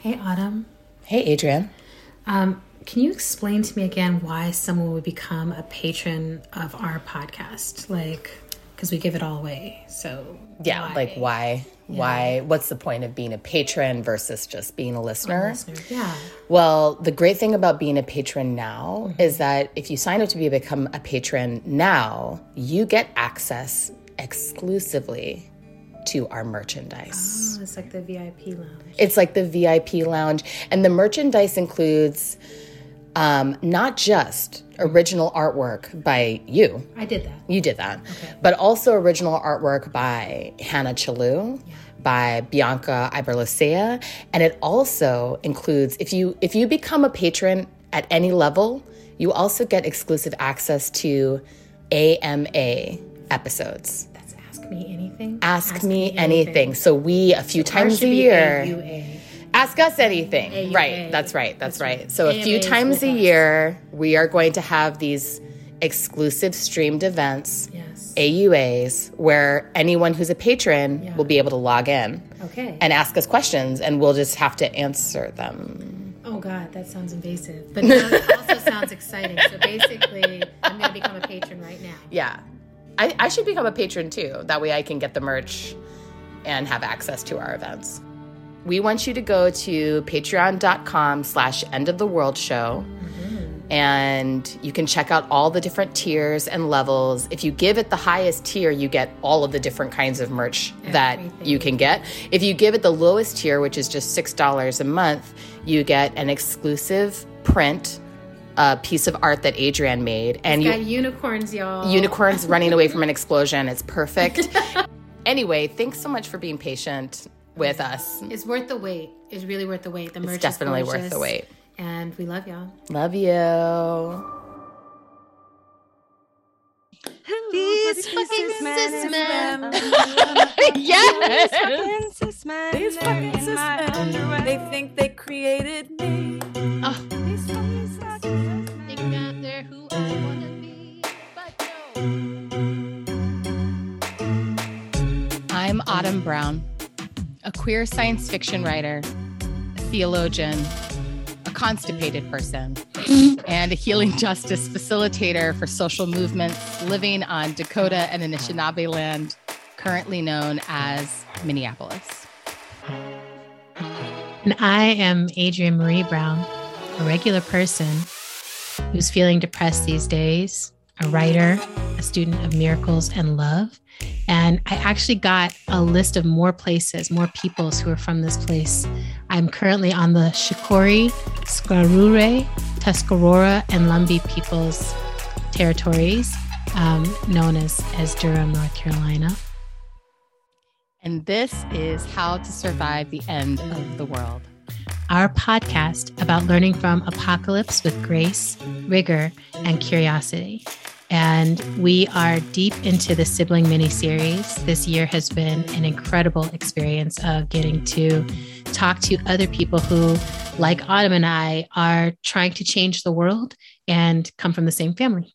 Hey, Autumn. Hey, Adrienne. Um, can you explain to me again why someone would become a patron of our podcast? Like, because we give it all away. So, Yeah, why? like why? Why? What's the point of being a patron versus just being a listener? Listener. Yeah. Well, the great thing about being a patron now is that if you sign up to be become a patron now, you get access exclusively to our merchandise. Oh, it's like the VIP lounge. It's like the VIP lounge, and the merchandise includes um, not just original artwork by you. I did that. You did that, but also original artwork by Hannah Chalou, by Bianca Iberlicea, and it also includes if you if you become a patron at any level, you also get exclusive access to AMA episodes. Ask Me Anything. Ask, me, anything. So we a few Ours times a year. AUA. Ask us anything. AUA. Right. That's right. That's, That's right. right. So a few times with a year, we are going to have these exclusive streamed events, Yes. AUAs, where anyone who's a patron Yeah. will be able to log in Okay. and ask us questions, and we'll just have to answer them. oh, God, that sounds invasive. But it also sounds exciting. So basically, I'm going to become a patron right now. Yeah. I, I should become a patron too. That way I can get the merch and have access to our events. We want you to go to patreon.com slash end of the world show. Mm-hmm. And you can check out all the different tiers and levels. If you give it the highest tier, you get all of the different kinds of merch that you can get. If you give it the lowest tier, which is just $6 a month, you get an exclusive print, a piece of art that Adrienne made. And you Got unicorns, y'all. unicorns running away from an explosion. It's perfect. anyway, thanks so much for being patient with us. It's worth the wait. It's really worth the wait. The merch It's definitely is worth the wait. And we love y'all. Love you. These fucking cis men. yes. fucking cis men. These fucking in cis men, they think they created me. These I'm Autumn Brown, a queer science fiction writer, a theologian, a constipated person, and a healing justice facilitator for social movements living on Dakota and Anishinaabe land, currently known as Minneapolis. And I am Adrienne Maree Brown, a regular person who's feeling depressed these days, a writer, a student of miracles and love. And I actually got a list of more places, more peoples who are from this place. I'm currently on the Shakori, Skarure, Tuscarora, and Lumbee peoples territories, um, known as, as Durham, North Carolina. And this is How to Survive the End of the World. our podcast about learning from apocalypse with grace, rigor, and curiosity. And we are deep into the sibling mini series. This year has been an incredible experience of getting to talk to other people who, like Autumn and I, are trying to change the world and come from the same family.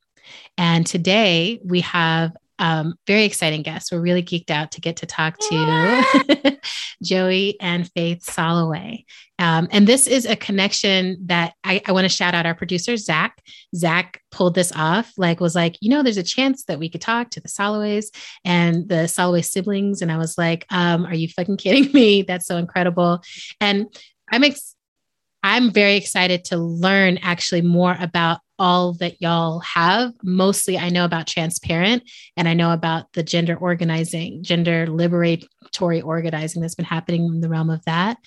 And today we have um, very exciting guests. We're really geeked out to get to talk to Joey and Faith Soloway. Um, and this is a connection that I, I want to shout out our producer, Zach. Zach pulled this off, like, was like, you know, there's a chance that we could talk to the Soloways and the Soloway siblings. And I was like, um, are you fucking kidding me? That's so incredible. And I'm ex- I'm very excited to learn actually more about all that y'all have. Mostly, I know about Transparent and I know about the gender organizing, gender liberatory organizing that's been happening in the realm of that.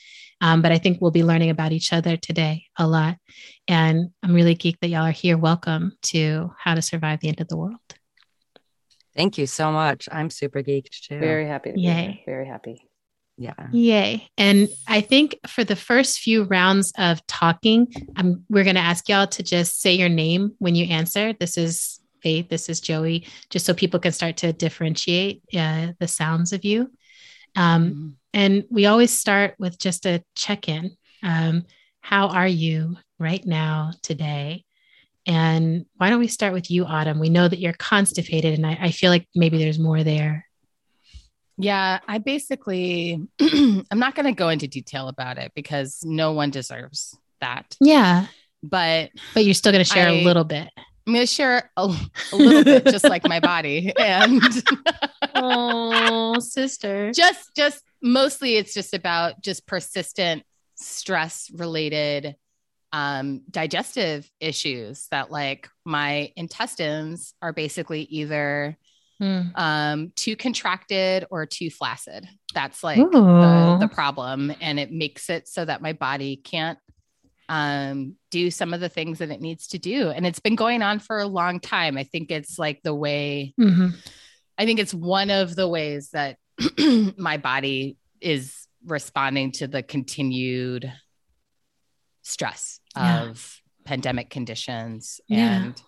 Um, but I think we'll be learning about each other today a lot. And I'm really geeked that y'all are here. Welcome to How to Survive the End of the World. Thank you so much. I'm super geeked too. Very happy to be Yay. here. Very happy. Yeah. Yay. And I think for the first few rounds of talking, um, we're going to ask y'all to just say your name when you answer. This is Faith, this is Joey, just so people can start to differentiate uh, the sounds of you. Um, and we always start with just a check in. Um, how are you right now, today? And why don't we start with you, Autumn? We know that you're constipated, and I, I feel like maybe there's more there. Yeah, I basically, I'm not going to go into detail about it because no one deserves that. Yeah. But But you're still going to share I- a little bit. I'm going to share a, a little bit, just like my body, and Oh, sister. just, just mostly, it's just about just persistent stress related um digestive issues that like my intestines are basically either Mm. um too contracted or too flaccid that's like the, the problem and it makes it so that my body can't um do some of the things that it needs to do and it's been going on for a long time i think it's like the way Mhm. i think it's one of the ways that my body is responding to the continued stress Yeah. of pandemic conditions Yeah. and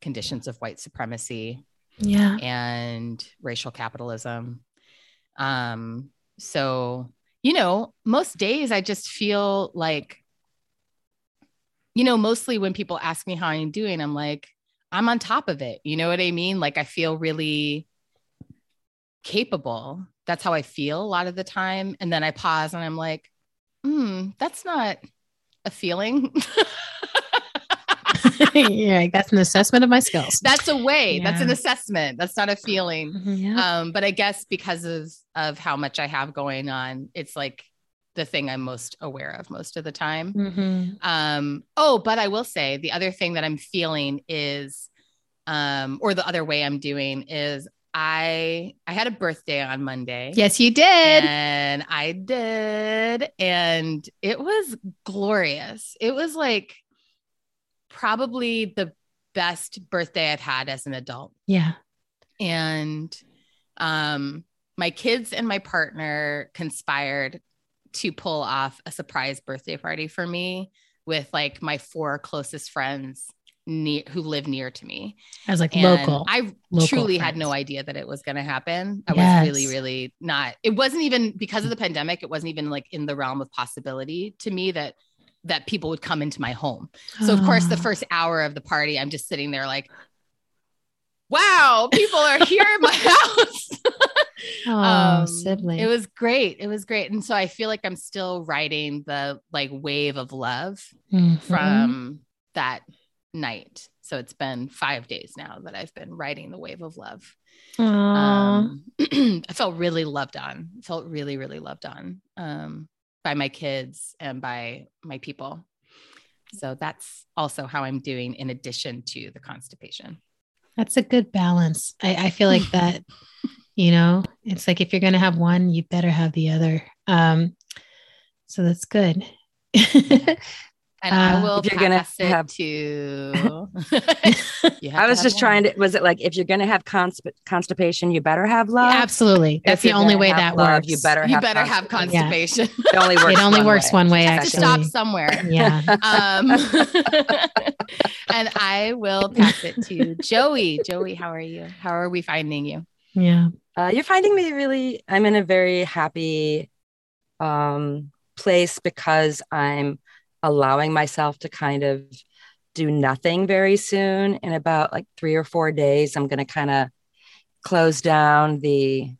conditions of white supremacy Yeah. and racial capitalism. Um, so, you know, most days I just feel like, you know, mostly when people ask me how I'm doing, I'm like, I'm on top of it. You know what I mean? Like, I feel really capable. That's how I feel a lot of the time. And then I pause and I'm like, hmm, that's not a feeling. You're like, that's an assessment of my skills. that's a way. That's an assessment. That's not a feeling. yeah. um but i guess because of of how much i have going on it's like the thing i'm most aware of most of the time Mhm. um oh but i will say the other thing that i'm feeling is um or the other way i'm doing is i i had a birthday on monday Yes, you did. and i did and it was glorious it was like probably the best birthday i've had as an adult Yeah. and um my kids and my partner conspired to pull off a surprise birthday party for me with like my four closest friends near who live near to me I was like and local. i local truly had no idea that it was going to happen i Yes. was really really not it wasn't even because of the pandemic it wasn't even like in the realm of possibility to me that that people would come into my home so of course the Oh. first hour of the party, I'm just sitting there like, wow, people are here in my house. Oh, Um, sibling. It was great. It was great. And so I feel like I'm still riding the like wave of love Mhm. from that night. So it's been five days now that I've been riding the wave of love. Um, I felt really loved on. Felt really, really loved on um, by my kids and by my people. So that's also how I'm doing in addition to the constipation. That's a good balance. I, I feel like that, you know, it's like if you're going to have one, you better have the other. Um, so that's good. And Uh, I will If you're gonna pass it have- to. You have I was have just trying to. Was it like if you're going to have consp- constipation, you better have love. Absolutely. That's If the only way that love, works. You better You have. better have constipation. constipation. It only works. It only one works one way, Have to actually. stop somewhere. Yeah. Um, and I will pass it to Joey. Joey, how are you? How are we finding you? Yeah. Uh, you're finding me really. I'm in a very happy um, place because I'm allowing myself to kind of do nothing very soon. In about like three or four days, I'm going to kind of close down the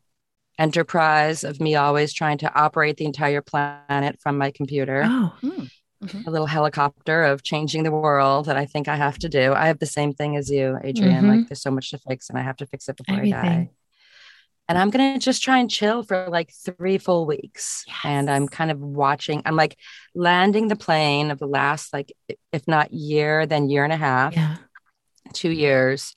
enterprise of me always trying to operate the entire planet from my computer. Oh, a little helicopter of changing the world that I think I have to do. I have the same thing as you, Adrienne. Mhm. Like there's so much to fix and I have to fix it before I die. And I'm going to just try and chill for like three full weeks. And I'm kind of watching, I'm like landing the plane of the last, like, if not year, then year and a half, yeah. two years,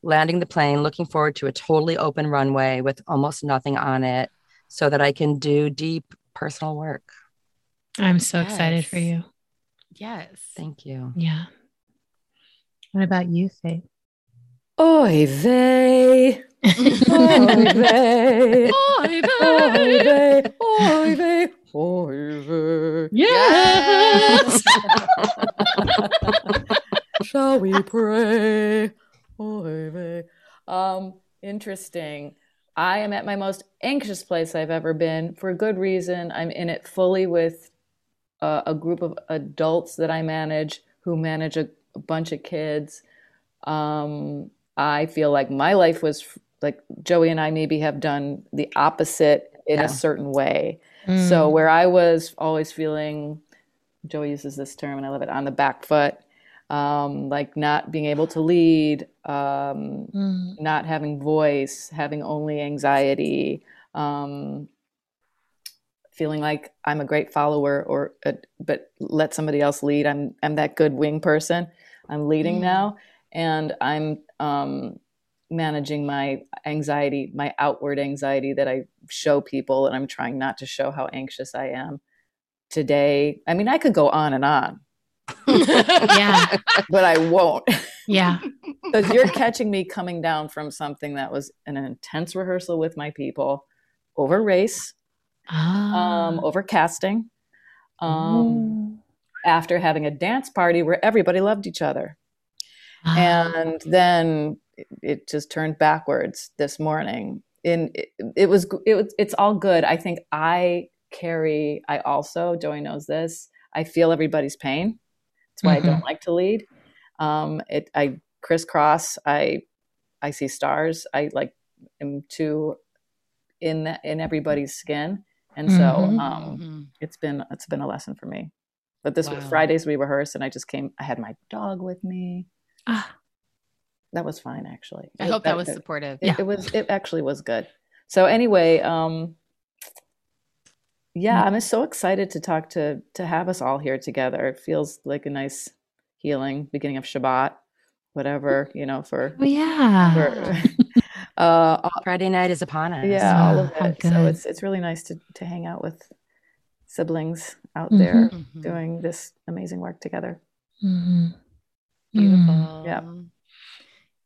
landing the plane, looking forward to a totally open runway with almost nothing on it so that I can do deep personal work. I'm so excited for you. Yes. Thank you. Yeah. What about you, Faith? Oy vey. Oy vey. Oy vey. Oy vey. Oy vey. Yes. Shall we pray? Oy vey. Um, interesting. I am at my most anxious place I've ever been for good reason. I'm in it fully with uh, a group of adults that I manage who manage a, a bunch of kids. Um, I feel like my life was like Joey and I maybe have done the opposite in Yeah. a certain way. Mm. So where I was always feeling, Joey uses this term and I love it, on the back foot, um, like not being able to lead, um, Mm. not having voice, having only anxiety, um, feeling like I'm a great follower, or uh, but let somebody else lead. I'm I'm that good wing person. I'm leading Mm. now, and I'm um, managing my anxiety, my outward anxiety that I show people, and I'm trying not to show how anxious I am. Today, I mean, I could go on and on, yeah, but I won't. yeah, because you're catching me coming down from something that was an intense rehearsal with my people over race, Ah. um, over casting, um, after having a dance party where everybody loved each other. Ah. And then it, just turned backwards this morning. In it, it was it was it's all good. I think I carry. I also Joey knows this. I feel everybody's pain. That's why I don't like to lead. Um, it I crisscross. I I see stars. I like am too in the, in everybody's skin, and so Mhm. um, Mhm. it's been it's been a lesson for me. But this Wow. Fridays we rehearsed, and I just came. I had my dog with me. Ah. That was fine, actually. I It- hope that was it, supportive. it, it was. It actually was good. So anyway, um, yeah, I'm so excited to talk to to have us all here together. It feels like a nice healing beginning of Shabbat, whatever you know for. Oh yeah. for uh, Friday night is upon us. yeah, all of How it. So it's it's really nice to to hang out with siblings out there Mhm. doing this amazing work together. Mhm. Beautiful. Mm.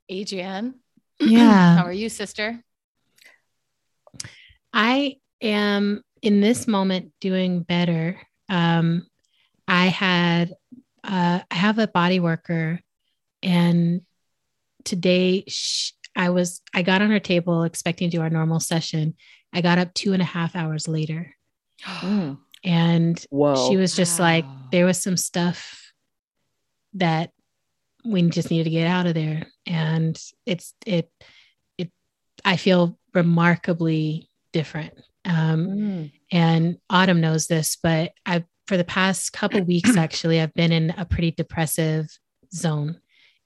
Yeah. Adrienne, Yeah. how are you, sister? I am in this moment doing better. Um, I had, uh, I have a body worker, and today sh- I was, I got on her table expecting to do our normal session. I got up two and a half hours later, Mm. and Whoa. she was just like, there was some stuff that we just needed to get out of there, and it's it, it. I feel remarkably different. Um, Mm. and Autumn knows this, but I for the past couple weeks actually I've been in a pretty depressive zone.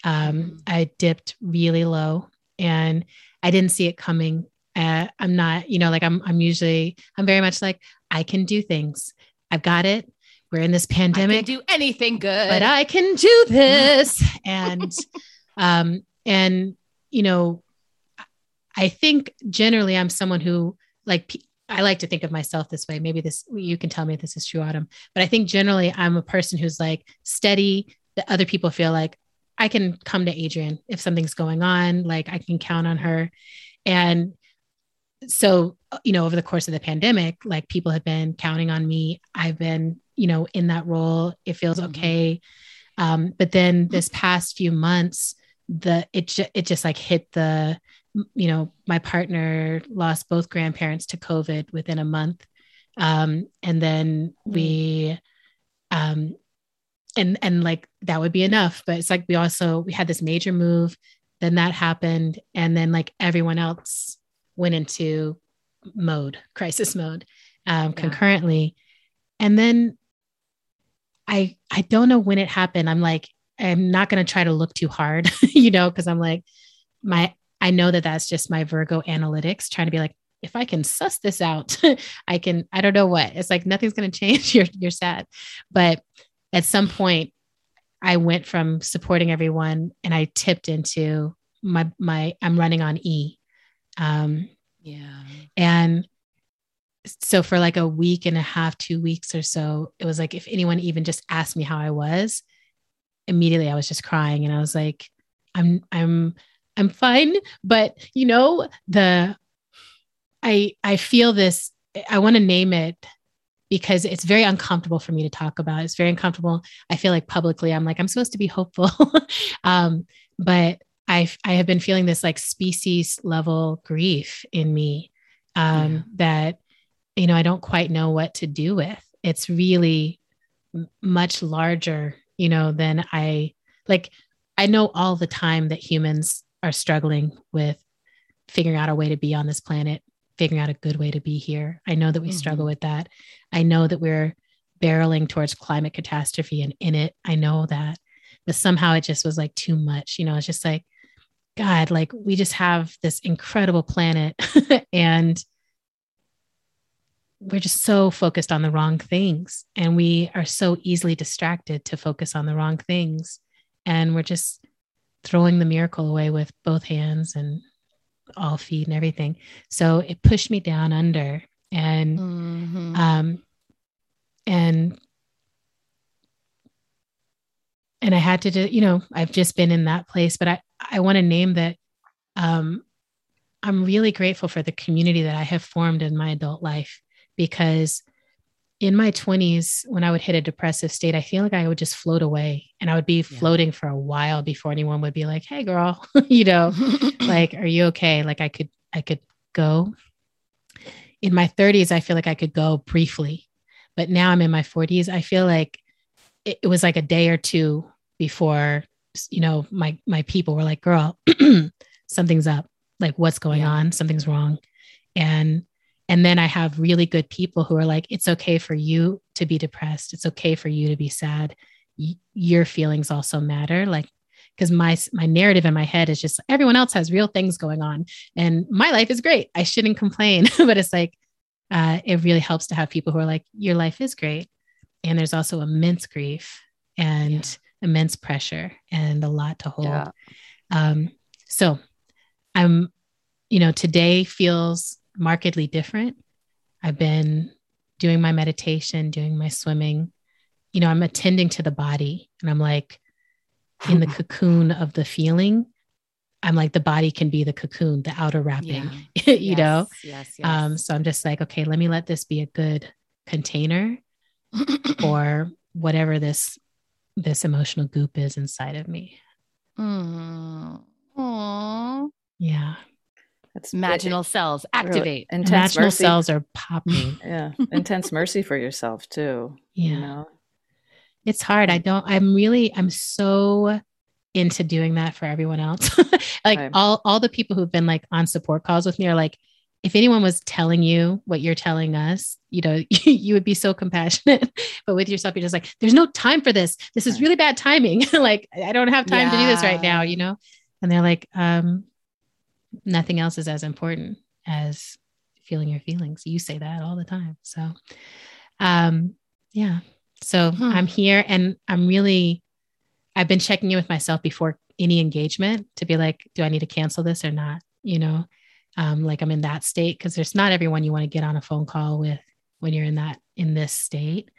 Um, Mhm. I dipped really low, and I didn't see it coming. Uh, I'm not, you know, like I'm. I'm usually. I'm very much like I can do things. I've got it. We're in this pandemic do anything good. but I can do this. and um, and you know, I think generally I'm someone who like I like to think of myself this way. Maybe this you can tell me if this is true, Autumn. But I think generally I'm a person who's like steady. That other people feel like I can come to Adrienne if something's going on. Like I can count on her. And so you know over the course of the pandemic like people have been counting on me i've been you know in that role it feels Mhm. okay. Um, but then this past few months the it, ju- it just like hit the you know my partner lost both grandparents to covid within a month. Um, and then we um, and and like that would be enough. But it's like we also we had this major move. Then that happened. And then like everyone else went into mode crisis mode um, Yeah. concurrently. And then i i don't know when it happened. I'm like i'm not going to try to look too hard you know because i'm like my i know that that's just my virgo analytics trying to be like if i can suss this out i can i don't know what. It's like nothing's going to change. You're you're sad. But at some point i went from supporting everyone and i tipped into my my i'm running on e. Um yeah. and so for like a week and a half, two weeks or so, it was like if anyone even just asked me how I was, immediately I was just crying and I was like, I'm I'm I'm fine. But you know, the I I feel this, I want to name it because it's very uncomfortable for me to talk about. It's very uncomfortable. I feel like publicly I'm like, I'm supposed to be hopeful. um, but I I have been feeling this like species level grief in me um, Yeah. that you know I don't quite know what to do with. It's really much larger, you know, than I like. I know all the time that humans are struggling with figuring out a way to be on this planet, figuring out a good way to be here. I know that we struggle Mhm. with that. I know that we're barreling towards climate catastrophe and in it. I know that. But somehow it just was like too much. You know, it's just like, God, like we just have this incredible planet and we're just so focused on the wrong things. And we are so easily distracted to focus on the wrong things. And we're just throwing the miracle away with both hands and all feet and everything. So it pushed me down under and Mhm. um and and i had to do you know i've just been in that place but i i want to name that um i'm really grateful for the community that i have formed in my adult life because in my 20s when i would hit a depressive state i feel like i would just float away and i would be Yeah. floating for a while before anyone would be like hey girl you know like are you okay? Like i could i could go. In my 30s i feel like i could go briefly but now i'm in my 40s i feel like it, it was like a day or two before you know my my people were like girl something's up. Like what's going Yeah. on? Something's wrong. And and then i have really good people who are like it's okay for you to be depressed. It's okay for you to be sad. Y- your feelings also matter. Like because my my narrative in my head is just everyone else has real things going on and my life is great. I shouldn't complain. But it's like uh, it really helps to have people who are like your life is great. And there's also immense grief and immense pressure and a lot to hold. Yeah. um, so i'm you know today feels markedly different i've been doing my meditation doing my swimming you know i'm attending to the body and i'm like in the cocoon of the feeling i'm like the body can be the cocoon the outer wrapping Yeah. you know Yes, yes. um so i'm just like okay let me let this be a good container for whatever this this emotional goop is inside of me Mm. Aw. yeah That's Imaginal cells really activate. intense imaginal mercy. cells are popping. Yeah, intense mercy for yourself too. yeah. You know, it's hard. I don't i'm really i'm so into doing that for everyone else. Like Right. all all the people who've been like on support calls with me are like if anyone was telling you what you're telling us you know you would be so compassionate. But with yourself you're just like there's no time for this. This is really bad timing. Like i don't have time to do this right now you know? And they're like um nothing else is as important as feeling your feelings. You say that all the time. So um yeah. So Hmm. i'm here and i'm really i've been checking in with myself before any engagement to be like do i need to cancel this or not? You know um like i'm in that state because there's not everyone you want to get on a phone call with when you're in that in this state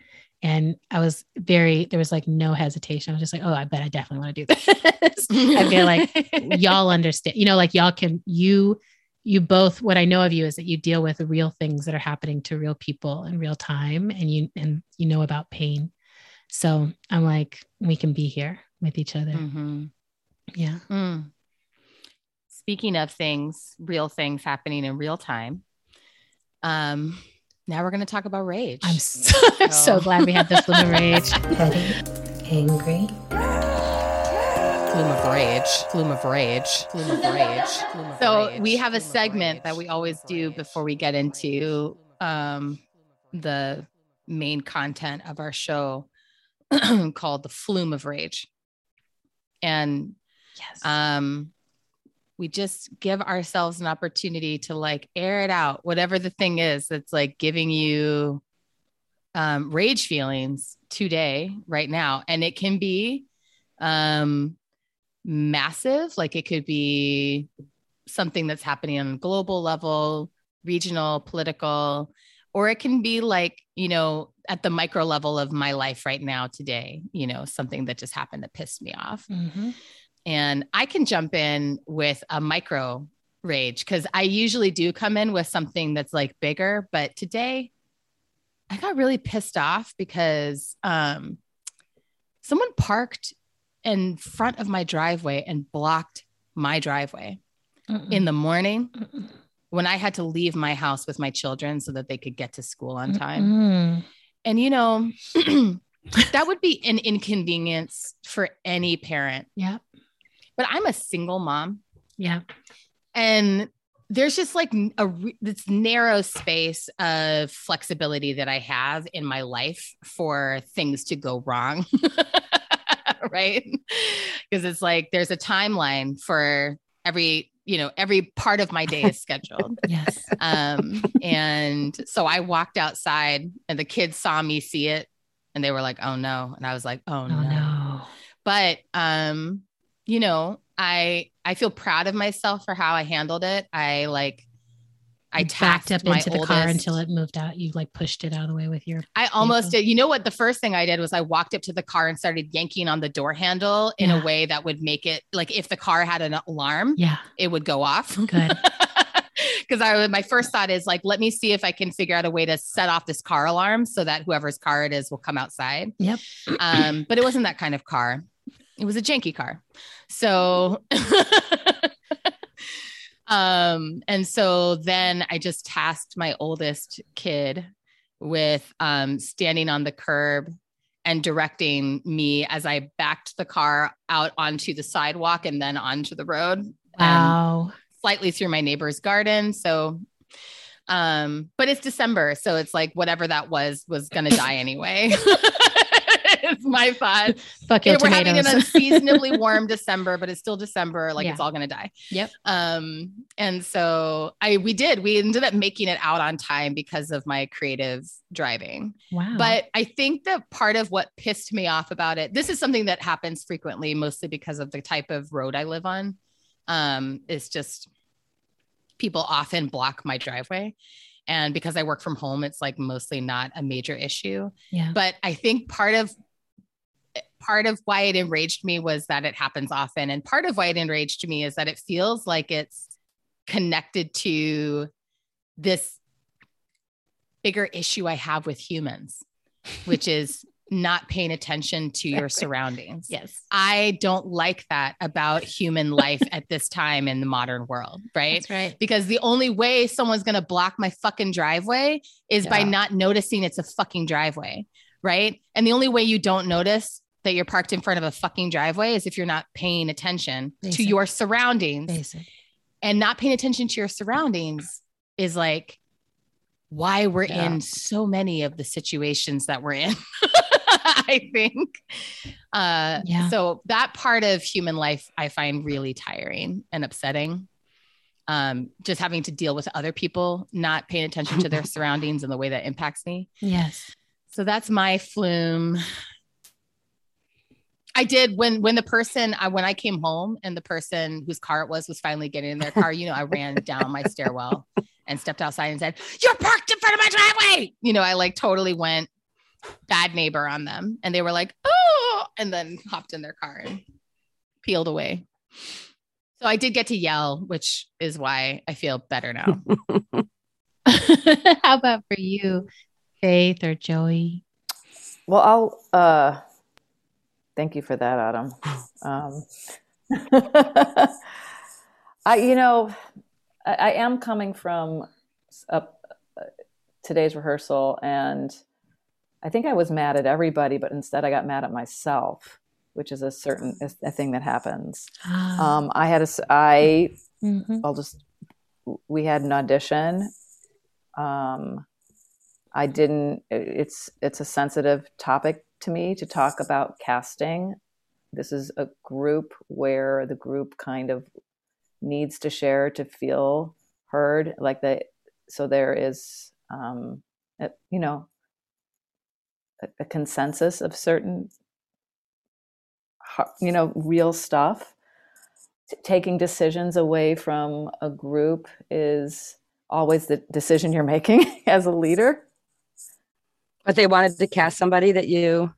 and i was very there was like no hesitation i was just like oh i bet i definitely want to do this i feel like y'all understand you know like y'all can you you both what i know of you is that you deal with real things that are happening to real people in real time and you and you know about pain so i'm like we can be here with each other Mhm. yeah Mm. Speaking of things, real things happening in real time. Um, now we're going to talk about rage. i'm so, I'm so Oh. glad we had the flume of rage petty angry Flume of rage. Flume of rage. Flume of rage. Flume of so rage. we have a Flume segment rage. that we always do before we get into um, the main content of our show called the flume of rage. And yes um we just give ourselves an opportunity to like air it out whatever the thing is that's like giving you um rage feelings today right now and it can be um massive like it could be something that's happening on a global level regional political or it can be like you know at the micro level of my life right now today you know something that just happened that pissed me off Mhm. And I can jump in with a micro rage because I usually do come in with something that's like bigger. But today I got really pissed off because um, someone parked in front of my driveway and blocked my driveway Mm-mm. in the morning Mm-mm. when I had to leave my house with my children so that they could get to school on time. Mm-mm. And, you know, that would be an inconvenience for any parent. yeah But I'm a single mom. yeah And there's just like a this narrow space of flexibility that I have in my life for things to go wrong. right? Because it's like there's a timeline for every, you know, every part of my day is scheduled. Yes. um, and so I walked outside and the kids saw me see it and they were like, oh no. And I was like, oh, Oh no. no. But um, you know, I I feel proud of myself for how I handled it. I like I backed up into the oldest. car until it moved out. You like pushed it out of the way with your. I almost vehicle. did. You know what? The first thing I did was I walked up to the car and started yanking on the door handle in Yeah. a way that would make it like if the car had an alarm, Yeah. it would go off. Good. Because I my first thought is like, let me see if I can figure out a way to set off this car alarm so that whoever's car it is will come outside. Yep. Um, but it wasn't that kind of car. It was a janky car. So um, and so then I just tasked my oldest kid with um standing on the curb and directing me as I backed the car out onto the sidewalk and then onto the road. and Wow. slightly through my neighbor's garden. So, um, but it's December, so it's like whatever that was was gonna die anyway. it's my thought. Fuck your we're having an unseasonably warm December, but it's still December. Like Yeah. it's all gonna die. Yep. Um, and so I we did. We ended up making it out on time because of my creative driving. wow. But I think that part of what pissed me off about it, this is something that happens frequently, mostly because of the type of road I live on. Um, is just people often block my driveway. And because I work from home, it's like mostly not a major issue. yeah. But I think part of part of why it enraged me was that it happens often. And part of why it enraged me is that it feels like it's connected to this bigger issue I have with humans, which is not paying attention to your surroundings. yes. I don't like that about human life at this time in the modern world, right? That's right. Because the only way someone's going to block my fucking driveway is by not noticing it's a fucking driveway, right? And the only way you don't notice that you're parked in front of a fucking driveway is if you're not paying attention to your surroundings. Basic. And not paying attention to your surroundings is like why we're Yeah. in so many of the situations that we're in. I think. Uh, Yeah. So that part of human life I find really tiring and upsetting. Um, just having to deal with other people not paying attention to their surroundings and the way that impacts me. Yes. So that's my flume. I did when when the person I when I came home and the person whose car it was was finally getting in their car. You know, I ran down my stairwell and stepped outside and said, "You're parked in front of my driveway." You know, I like totally went bad neighbor on them, and they were like, "Oh," and then hopped in their car and peeled away. So I did get to yell, which is why I feel better now. How about for you, Faith or Joey? Well, I'll uh thank you for that, Adam. Um I you know, I, I am coming from uh, today's rehearsal and I think I was mad at everybody, but instead I got mad at myself, which is a certain a thing that happens. Um, I had a, I, mhm. I'll just, we had an audition. Um, I didn't, it's, it's a sensitive topic to me to talk about casting. This is a group where the group kind of needs to share to feel heard. Like the, so there is, um, a, you know, a, a consensus of certain, you know, real stuff t- taking decisions away from a group is always the decision you're making as a leader. But they wanted to cast somebody that you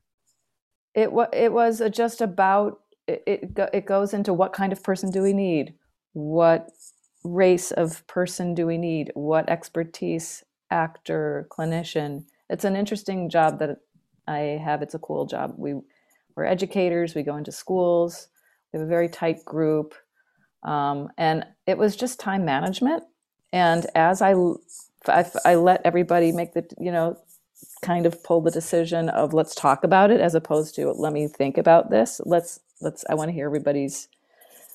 It wa- it was just about it. It, goes into what kind of person do we need? What race of person do we need? What expertise, actor, clinician? It's an interesting job that I have. It's a cool job. We we're educators. We go into schools. We have a very tight group, um, and it was just time management. And as I I let everybody make the you know kind of pull the decision of let's talk about it as opposed to let me think about this let's let's i want to hear everybody's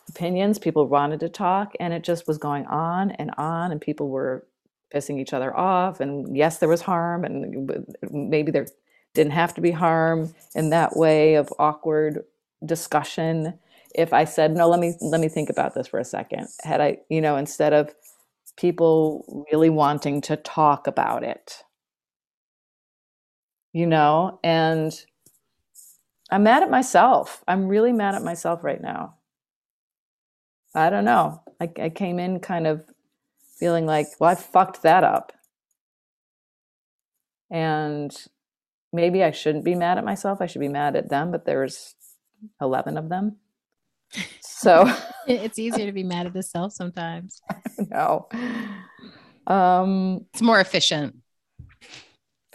opinions. People wanted to talk, and it just was going on and on, and people were pissing each other off. And yes, there was harm, and maybe there didn't have to be harm in that way of awkward discussion. If I said, "No, let me let me think about this for a second. had I, you know, instead of people really wanting to talk about it, you know, and I'm mad at myself. I'm really mad at myself right now. I don't know. I, I came in kind of feeling like, well, I fucked that up. And maybe I shouldn't be mad at myself. I should be mad at them, but there's 11 of them. So it's easier to be mad at the self sometimes. no. Um, It's more efficient.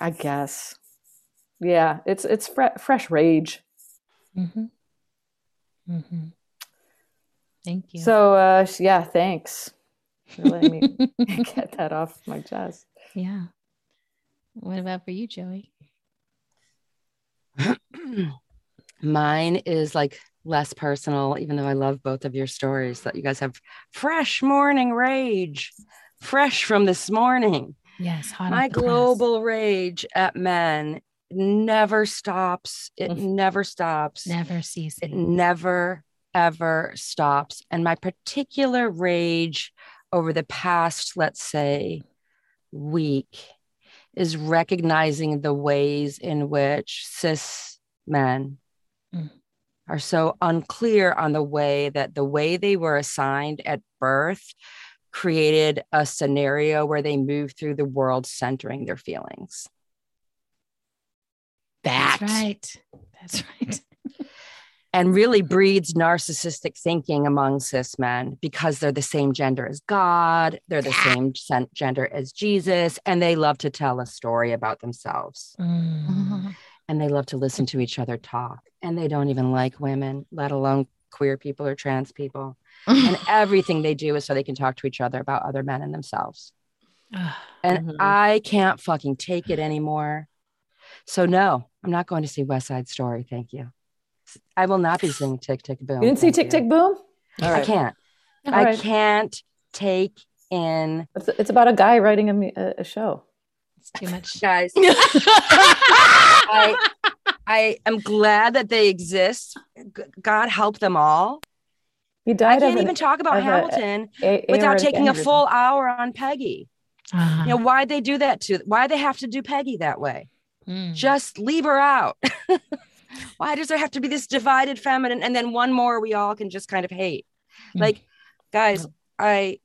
I guess. Yeah, it's it's fre- fresh rage. Mm-hmm. Mm-hmm. Thank you. So uh yeah, thanks for letting me get that off my chest. yeah. What about for you, Joey? Mine is like less personal, even though I love both of your stories that you guys have fresh morning rage, fresh from this morning. Yes, hot My off the press. global rage at men never stops. It Mm. never stops. never ceases. It never, ever stops. And my particular rage over the past, let's say, week is recognizing the ways in which cis men Mm. are so unclear on the way that the way they were assigned at birth created a scenario where they move through the world centering their feelings. That. That's right. That's right. and really breeds narcissistic thinking among cis men because they're the same gender as God, they're the same gender as Jesus, and they love to tell a story about themselves. Mm. And they love to listen to each other talk. And they don't even like women, let alone queer people or trans people. And everything they do is so they can talk to each other about other men and themselves. Ugh. And Mhm. I can't fucking take it anymore. So, no, I'm not going to see West Side Story. Thank you. I will not be seeing Tick Tick Boom. You didn't see thank Tick you. Tick Boom? All I can't. All I right. can't take in It's, it's about a guy writing a, a, a show. It's too much. guys. I I am glad that they exist. God help them all. He died of can't an even talk about of a- Hamilton a- without taking a full hour on Peggy. Uh-huh. You know why they do that to? Why they have to do Peggy that way? Mm. Just leave her out. why does there have to be this divided feminine and then one more we all can just kind of hate? Mm. Like, guys, I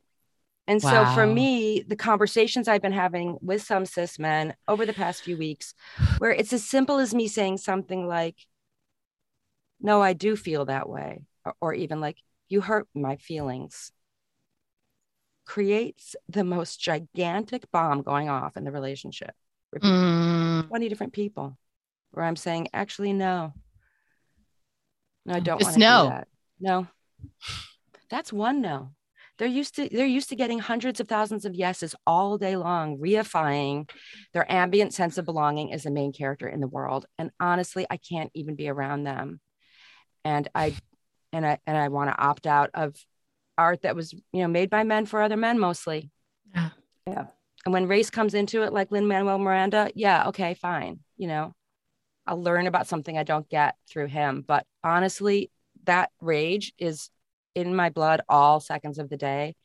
and so for me, the conversations I've been having with some cis men over the past few weeks, where it's as simple as me saying something like, No, I do feel that way, or, or even like, You hurt my feelings, creates the most gigantic bomb going off in the relationship. Mm. 20 different people, where I'm saying, Actually, no. No, I don't want to no. do that. No. That's one no. They're used to they're used to getting hundreds of thousands of yeses all day long, reifying their ambient sense of belonging as the main character in the world. And honestly, I can't even be around them. And I and I and I want to opt out of art that was, you know, made by men for other men mostly. Yeah. Yeah. And when race comes into it, like Lin Manuel Miranda, yeah, okay, fine. You know, I'll learn about something I don't get through him. But honestly, that rage is in my blood all seconds of the day.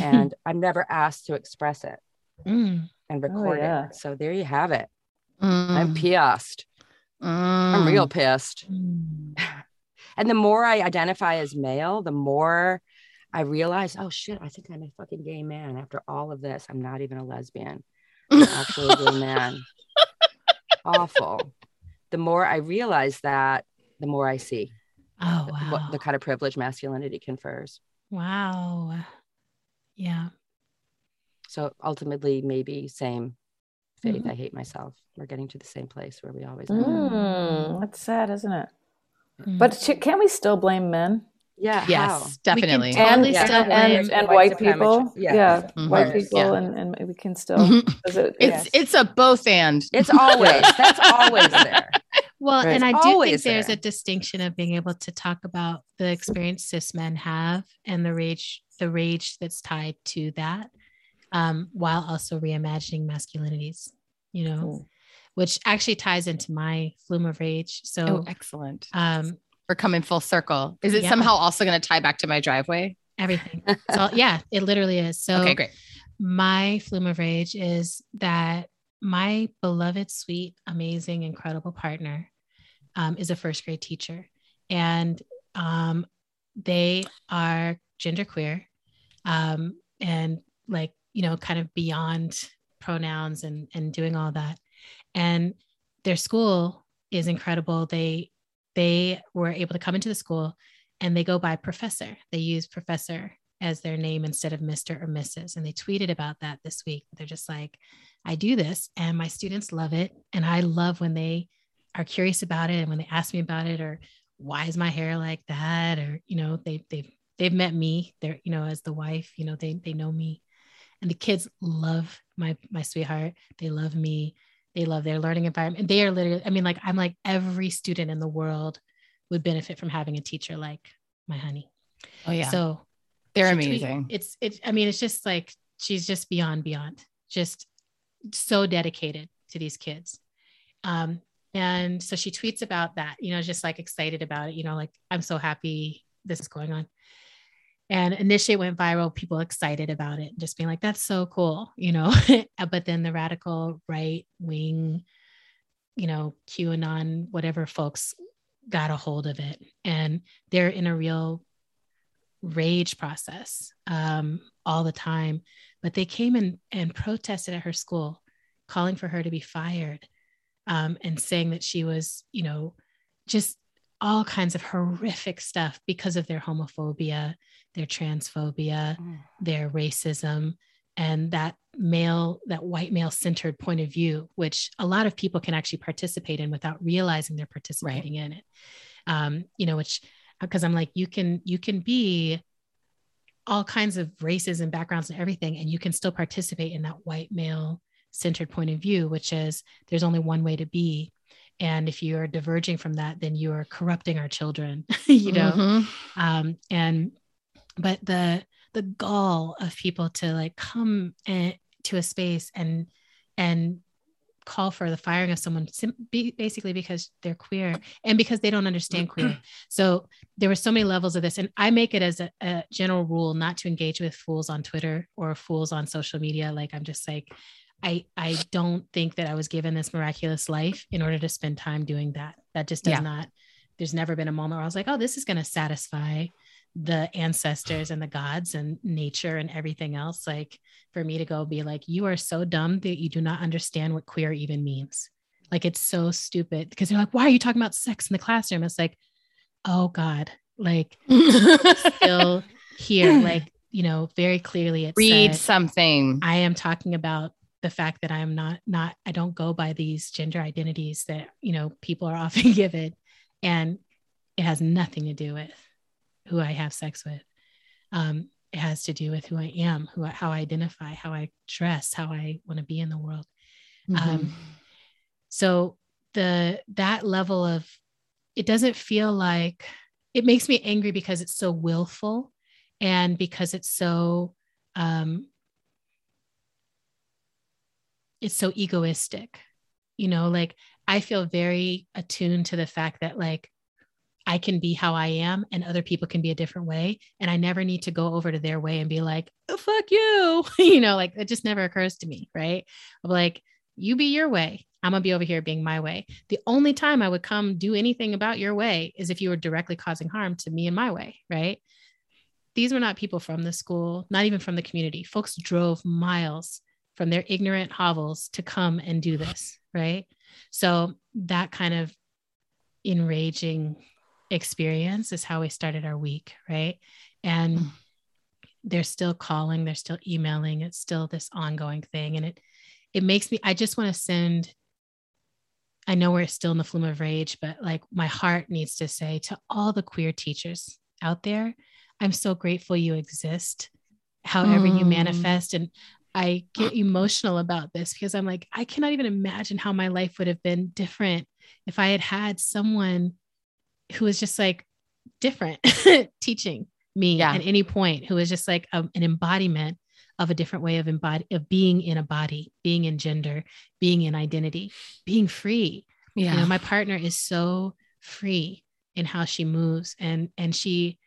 And I'm never asked to express it Mm. and record yeah. it. So there you have it. Mm. I'm pissed. I'm Mm. real pissed. Mm. And the more I identify as male, the more I realize, oh shit, I think I'm a fucking gay man. After all of this, I'm not even a lesbian. I'm actually a gay man. Awful. The more I realize that, the more I see Oh, what wow. the kind of privilege masculinity confers. wow. Yeah. So ultimately, maybe same faith. Mhm. I hate myself. We're getting to the same place where we always are. Mm, that's sad, isn't it? Mm. But sh- can we still blame men Yeah. how? Yes, definitely. can totally Yeah. still and, and, and white white people? supremacy. Yeah. Yeah, Mhm. white people, Yeah. and, and we can still. Mhm. it- It's Yes. it's a both and. It's always, that's always there. Well, Right. and I It's do think there's there. a distinction of being able to talk about the experience cis men have and the rage, the rage that's tied to that, um, while also reimagining masculinities, you know, Cool. which actually ties into my flume of rage. Oh, So, excellent. um, We're coming full circle. Is it Yeah. somehow also going to tie back to my driveway? everything. So, yeah, it literally is. So, okay, great. my flume of rage is that my beloved, sweet, amazing, incredible partner um, is a first grade teacher, and um, they are genderqueer, um, and like you know, kind of beyond pronouns and and doing all that. And their school is incredible. They they were able to come into the school, and they go by professor. They use professor as their name instead of Mr. or Mrs. And they tweeted about that this week. They're just like, I do this and my students love it. And I love when they are curious about it and when they ask me about it or why is my hair like that? Or, you know, they they've they've met me. They're, you know, as the wife, you know, they they know me. And the kids love my my sweetheart. They love me. They love their learning environment. They are literally, I mean, like I'm like every student in the world would benefit from having a teacher like my honey. Oh yeah, So they're she tweet- amazing. it's it. I mean, it's just like she's just beyond beyond, just so dedicated to these kids. Um, and so she tweets about that, you know, just like excited about it, you know, like I'm so happy this is going on. And initially it went viral, people excited about it, just being like, that's so cool, you know. but then the radical right wing, you know, QAnon, whatever folks got a hold of it. And they're in a real rage process um, all the time. But they came in and protested at her school, calling for her to be fired um, and saying that she was, you know, just all kinds of horrific stuff because of their homophobia, their transphobia, Mm. their racism, and that male, that white male centered point of view, which a lot of people can actually participate in without realizing they're participating in it. Um, you know, which because I'm like, you can you can be all kinds of races and backgrounds and everything, and you can still participate in that white male centered point of view, which is there's only one way to be. And if you're diverging from that, then you are corrupting our children, you know? Mhm. um, and but the the gall of people to like come in, to a space and and call for the firing of someone sim- basically because they're queer and because they don't understand queer. Mm-hmm. So there were so many levels of this and i make it as a, a general rule not to engage with fools on twitter or fools on social media. Like i'm just like i i don't think that i was given this miraculous life in order to spend time doing that. That just does Yeah. not there's never been a moment where i was like oh this is going to satisfy the ancestors and the gods and nature and everything else like for me to go be like you are so dumb that you do not understand what queer even means. Like it's so stupid because they're like why are you talking about sex in the classroom? It's like oh god. Like still here like you know very clearly it Read said, something. i am talking about the fact that i'm not not i don't go by these gender identities that you know people are often given and it has nothing to do with who i have sex with. Um it has to do with who i am who I, how i identify how i dress how i want to be in the world. Mm-hmm. um, so the that level of it doesn't feel like it makes me angry because it's so willful and because it's so um it's so egoistic. You know like i feel very attuned to the fact that like i can be how i am and other people can be a different way and i never need to go over to their way and be like oh, fuck you you know like it just never occurs to me right of like you be your way. I'm gonna be over here being my way. The only time I would come do anything about your way is if you were directly causing harm to me and my way, right? These were not people from the school, not even from the community. Folks drove miles from their ignorant hovels to come and do this, right? So that kind of enraging experience is how we started our week, right? And Mm. they're still calling, they're still emailing, it's still this ongoing thing. And it it makes me i just want to send i know we're still in the flume of rage but like my heart needs to say to all the queer teachers out there i'm so grateful you exist however you Mm. manifest and i get emotional about this because i'm like i cannot even imagine how my life would have been different if I had had someone who was just like different teaching me Yeah. at any point, who was just like a- an embodiment of a different way of embody of being in a body, being in gender, being in identity, being free. Yeah. You know, my partner is so free in how she moves and and she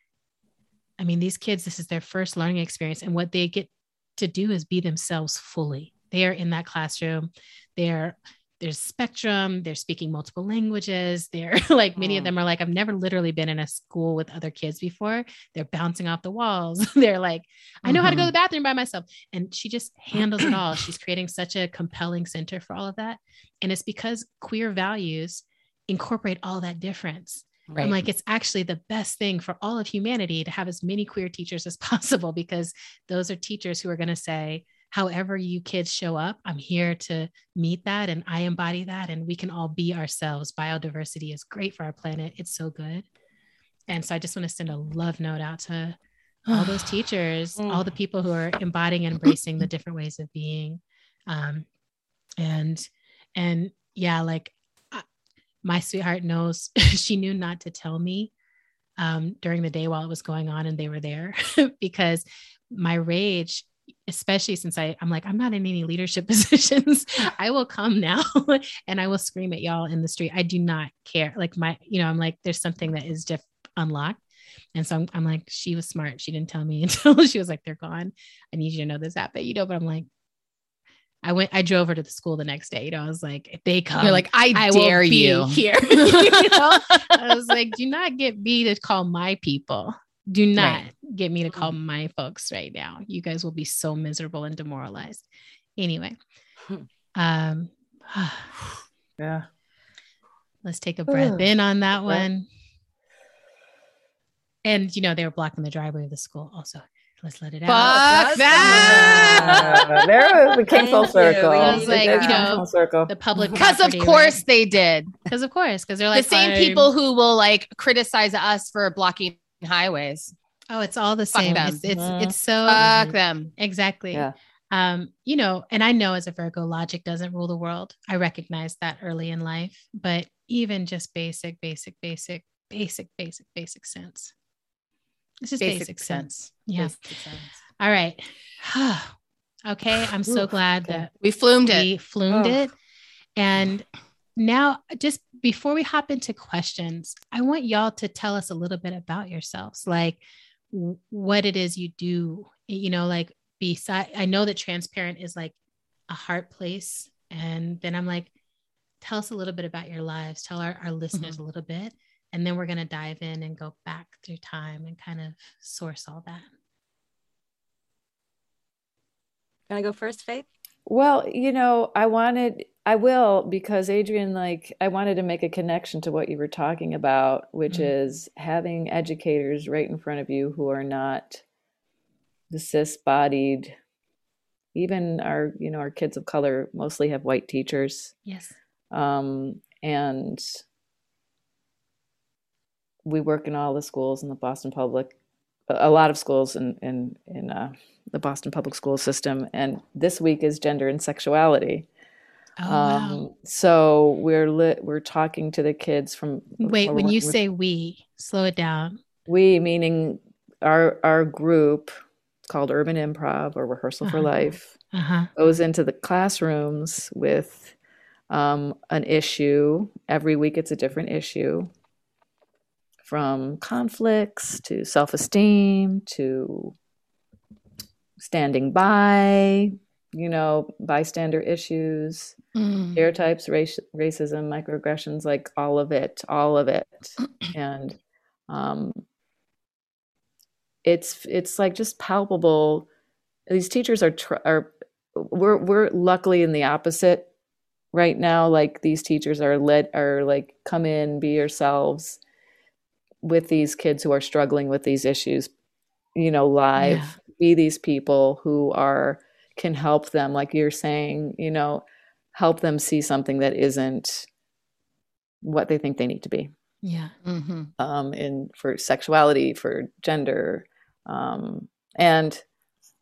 I mean, these kids, this is their first learning experience. And what they get to do is be themselves fully. They are in that classroom. They're there's spectrum. They're speaking multiple languages. They're like many of Mm. them are like, I've never literally been in a school with other kids before. They're bouncing off the walls. They're like, I know how to go to the bathroom by myself. And she just handles it all. She's creating such a compelling center for all of that. And it's because queer values incorporate all that difference. right. I'm like, it's actually the best thing for all of humanity to have as many queer teachers as possible because those are teachers who are going to say, however you kids show up, I'm here to meet that and I embody that and we can all be ourselves. Biodiversity is great for our planet. It's so good. And so I just want to send a love note out to all those teachers, all the people who are embodying and embracing the different ways of being. Um, and and yeah, like I- my sweetheart knows she knew not to tell me um, during the day while it was going on and they were there because my rage especially since I, I'm like, I'm not in any leadership positions. I will come now and I will scream at y'all in the street. I do not care. Like my, you know, I'm like, there's something that is just unlocked. And so I'm, I'm like, she was smart. She didn't tell me until she was like, they're gone. I need you to know this happened, you know, but I'm like, I went, I drove her to the school the next day. You know, I was like, if they come, You're like, I, I dare you. here. you know? I was like, do not get me to call my people. Do not Right. get me to call my folks right now. You guys will be so miserable and demoralized. Anyway, um, Yeah. let's take a breath Ugh. in on that one. And you know, they were blocking the driveway of the school. Also, let's let it out. Fuck that. There we came full Thank you. circle. I was like, you know, full circle. The public, Because of course they did. because of course, because they're like the same "I'm- people who will like criticize us for blocking highways. Oh, it's all the Fuck same. them. It's it's Mhm. it's so Fuck them. Exactly. Yeah. Um, you know, and I know as a Virgo, logic doesn't rule the world. I recognize that early in life, but even just basic, basic, basic, basic, basic, basic sense. It's just basic, Basic sense. sense. Yeah. Basic sense. All right. okay. I'm so Oof, glad okay. that We flumed it. we flumed Oh. it. And now, just before we hop into questions, I want y'all to tell us a little bit about yourselves, like what it is you do. You know, like beside, I know that transparent is like a heart place, and then I'm like, tell us a little bit about your lives. Tell our, our mm-hmm. listeners a little bit, and then we're gonna dive in and go back through time and kind of source all that. Can I go first, Faith? Well, you know, I wanted, I will, because Adrienne, like, I wanted to make a connection to what you were talking about, which Mhm. is having educators right in front of you who are not the cis-bodied, even our, you know, our kids of color mostly have white teachers. Yes. Um, and we work in all the schools in the Boston Public, a a lot of schools in in in uh, the Boston Public School system. And this week is gender and sexuality. Oh wow. Um, so we're lit, we're talking to the kids from. Wait, when you say we, slow it down. we, meaning our our group, called Urban Improv or Rehearsal for Uh-huh. Life, Uh huh. goes into the classrooms with um, an issue. Every week, it's a different issue from conflicts to self esteem to standing by, you know, bystander issues, Mm. stereotypes, race, racism, microaggressions, like all of it, all of it. and um, it's it's like just palpable. These teachers are tr- are we're we're luckily in the opposite right now. Like these teachers are led are like come in, be yourselves with these kids who are struggling with these issues. You know, live Yeah. Be these people who are can help them, like you're saying. You know, help them see something that isn't what they think they need to be Yeah. hmm um, in for sexuality, for gender, um, and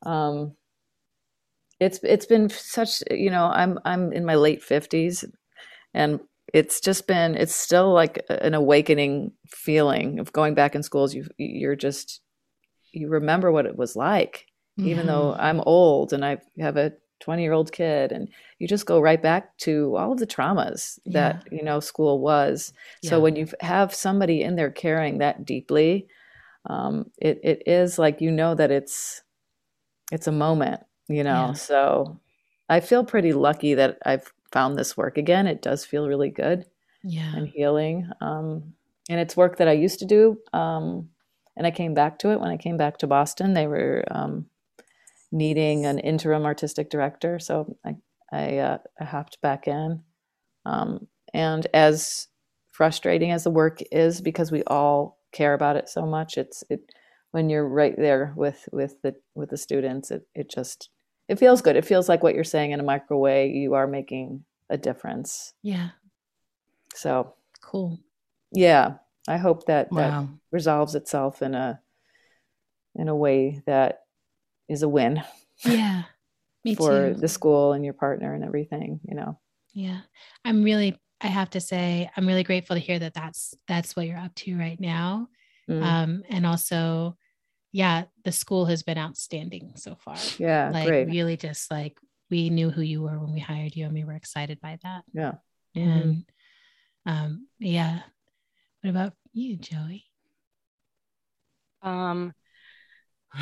um, it's it's been such. You know, I'm I'm in my late fifties, and it's just been it's still like an awakening feeling of going back in schools you you're just you remember what it was like even though Mm-hmm. i'm old and i have a 20 year old kid and you just go right back to all of the traumas that you know school was so when you have somebody in there caring that deeply um, it, it is like you know that it's it's a moment you know Yeah. so i feel pretty lucky that i've found this work again it does feel really good Yeah. and healing. Um, and it's work that I used to do. Um, and I came back to it when I came back to Boston. They were um, needing an interim artistic director. So I, I, uh, I hopped back in. Um, and as frustrating as the work is, because we all care about it so much, it's it when you're right there with with the with the students, it it just it feels good. It feels like what you're saying in a micro way. You are making a difference. Yeah. So Cool. yeah i hope that that resolves itself in a in a way that is a win Yeah. Me for too. the school and your partner and everything you know Yeah. I'm really I have to say I'm really grateful to hear that that's that's what you're up to right now. Mm. Um and also yeah, the school has been outstanding so far. yeah like great really just like we knew who you were when we hired you and we were excited by that. yeah And um yeah. What about you, Joey? Um,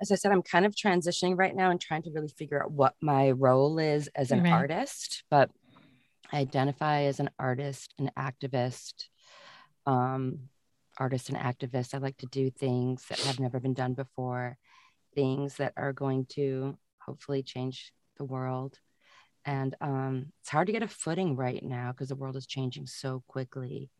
as I said, I'm kind of transitioning right now and trying to really figure out what my role is as an Right. artist. But I identify as an artist, an activist, um, artist and activist. I like to do things that have never been done before, things that are going to hopefully change the world. And um, it's hard to get a footing right now because the world is changing so quickly.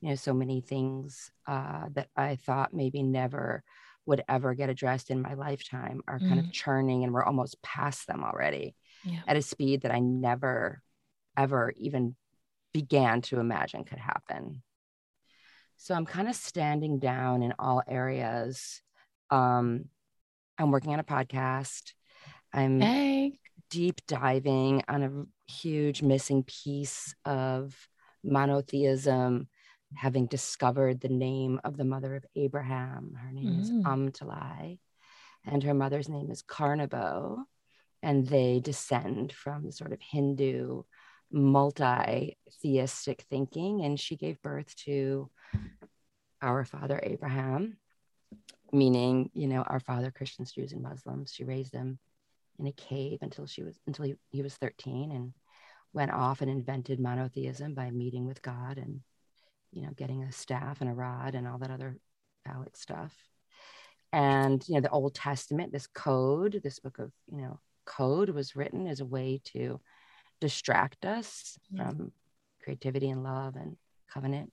You know, so many things uh, that I thought maybe never would ever get addressed in my lifetime are kind of churning and we're almost past them already Yeah. at a speed that I never, ever even began to imagine could happen. So I'm kind of standing down in all areas. Um, I'm working on a podcast. I'm Hey. deep diving on a huge missing piece of monotheism, having discovered the name of the mother of Abraham. Her name is Mm. Amtalai, and her mother's name is Carnibo. And they descend from sort of Hindu multi theistic thinking. And she gave birth to our father Abraham, meaning, you know, our father Christians, Jews, and Muslims. She raised them in a cave until she was until he, he was 13 and went off and invented monotheism by meeting with God and you know getting a staff and a rod and all that other phallic stuff. And you know, the Old Testament, this code, this book of, you know, code was written as a way to distract us Yeah. from creativity and love and covenant.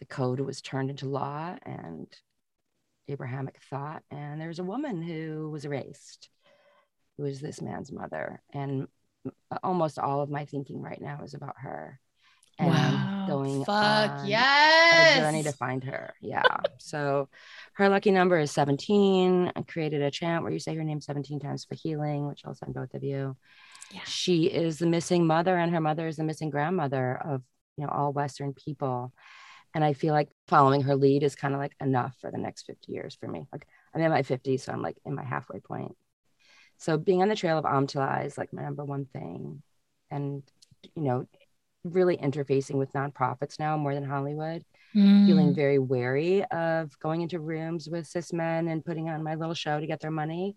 The code was turned into law and Abrahamic thought, and there's a woman who was erased, who is this man's mother. And almost all of my thinking right now is about her and Wow. going Fuck on yes. a journey to find her. Yeah. so her lucky number is 17. I created a chant where you say her name 17 times for healing, which I'll send both of you. Yeah. She is the missing mother, and her mother is the missing grandmother of you know all Western people. And I feel like following her lead is kind of like enough for the next 50 years for me. Like I'm in my 50s, so I'm like in my halfway point. So being on the trail of Amtala is like my number one thing. And you know, really interfacing with nonprofits now more than Hollywood feeling Mm. very wary of going into rooms with cis men and putting on my little show to get their money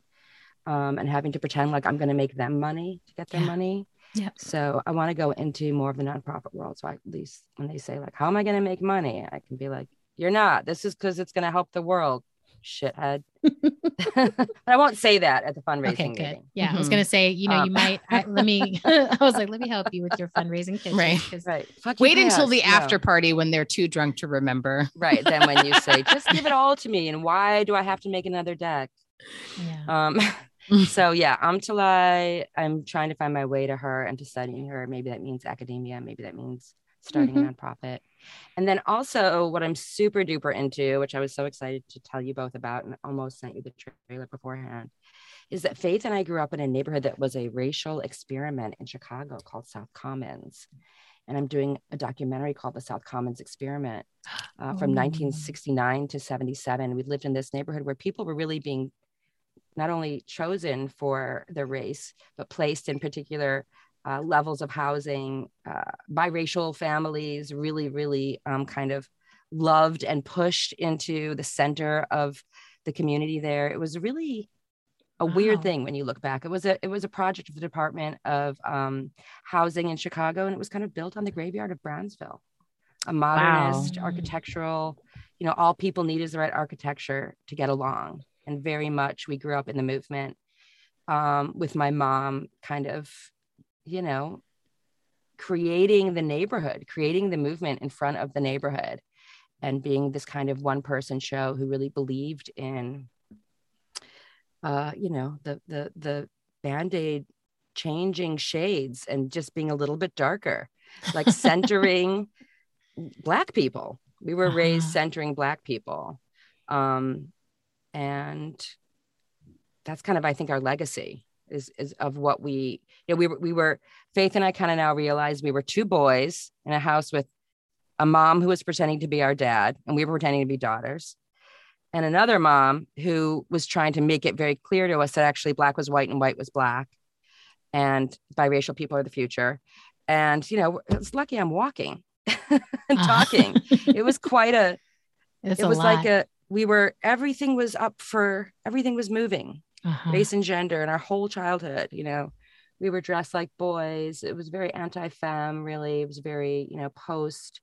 um, and having to pretend like I'm going to make them money to get their Yeah. money. Yeah. So I want to go into more of the nonprofit world. So I, at least when they say like, how am I going to make money? I can be like, you're not, this is because it's going to help the world shithead. but I won't say that at the fundraising Okay, good. meeting. Yeah, I was Mhm. gonna say, you know, you Um, might. I, let me. I was like, let me help you with your fundraising pitch, Right. Right. Fuck you, Wait until pass. the No. after party when they're too drunk to remember. Right. Then when you say, just give it all to me. And why do I have to make another deck? Yeah. Um, so yeah, Amtalai, I'm trying to find my way to her and to studying her. Maybe that means academia, maybe that means starting a nonprofit. And then also what I'm super duper into, which I was so excited to tell you both about and almost sent you the trailer beforehand, is that Faith and I grew up in a neighborhood that was a racial experiment in Chicago called South Commons. and I'm doing a documentary called The South Commons Experiment uh, from Oh. 1969 to 77. We lived in this neighborhood where people were really being not only chosen for their race, but placed in particular uh, levels of housing, uh, biracial families, really, really um, kind of loved and pushed into the center of the community there. It was really a weird thing when you look back. It was a it was a project of the Department of um, Housing in Chicago, and it was kind of built on the graveyard of Bronzeville. A modernist, Wow. architectural, you know, all people need is the right architecture to get along. And very much we grew up in the movement um, with my mom kind of, you know, creating the neighborhood, creating the movement in front of the neighborhood and being this kind of one person show who really believed in uh, you know, the the the band-aid changing shades and just being a little bit darker, like centering black people. We were raised Uh-huh. centering black people. Um, and that's kind of, I think, our legacy is is of what we, you know, we were we were Faith and I kind of now realized we were two boys in a house with a mom who was pretending to be our dad, and we were pretending to be daughters and another mom who was trying to make it very clear to us that actually black was white and white was black and biracial people are the future and you know it's lucky i'm walking and talking it was quite a It's it was lot. like a we were everything was up for everything was moving Uh-huh. race and gender in our whole childhood you know we were dressed like boys it was very anti-fem really it was very you know post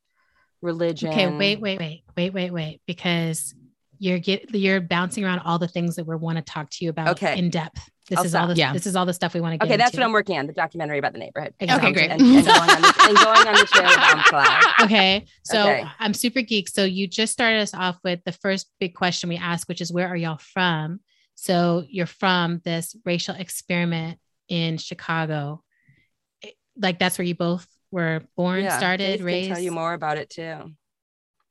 religion Okay, wait, wait, wait, wait, wait, wait, because you're get you're bouncing around all the things that we want to talk to you about Okay. in depth. This I'll is all stop. the Yeah. this is all the stuff we want to get okay that's into. what i'm working on the documentary about the neighborhood Exactly. Okay, great. and, and going on the, and going on the trail of Umpqua. Okay, so Okay. I'm super geek. So you just started us off with the first big question we asked, which is where are y'all from? So you're from this racial experiment in Chicago. It- Like that's where you both were born, Yeah, started, Faith can raised. tell you more about it too.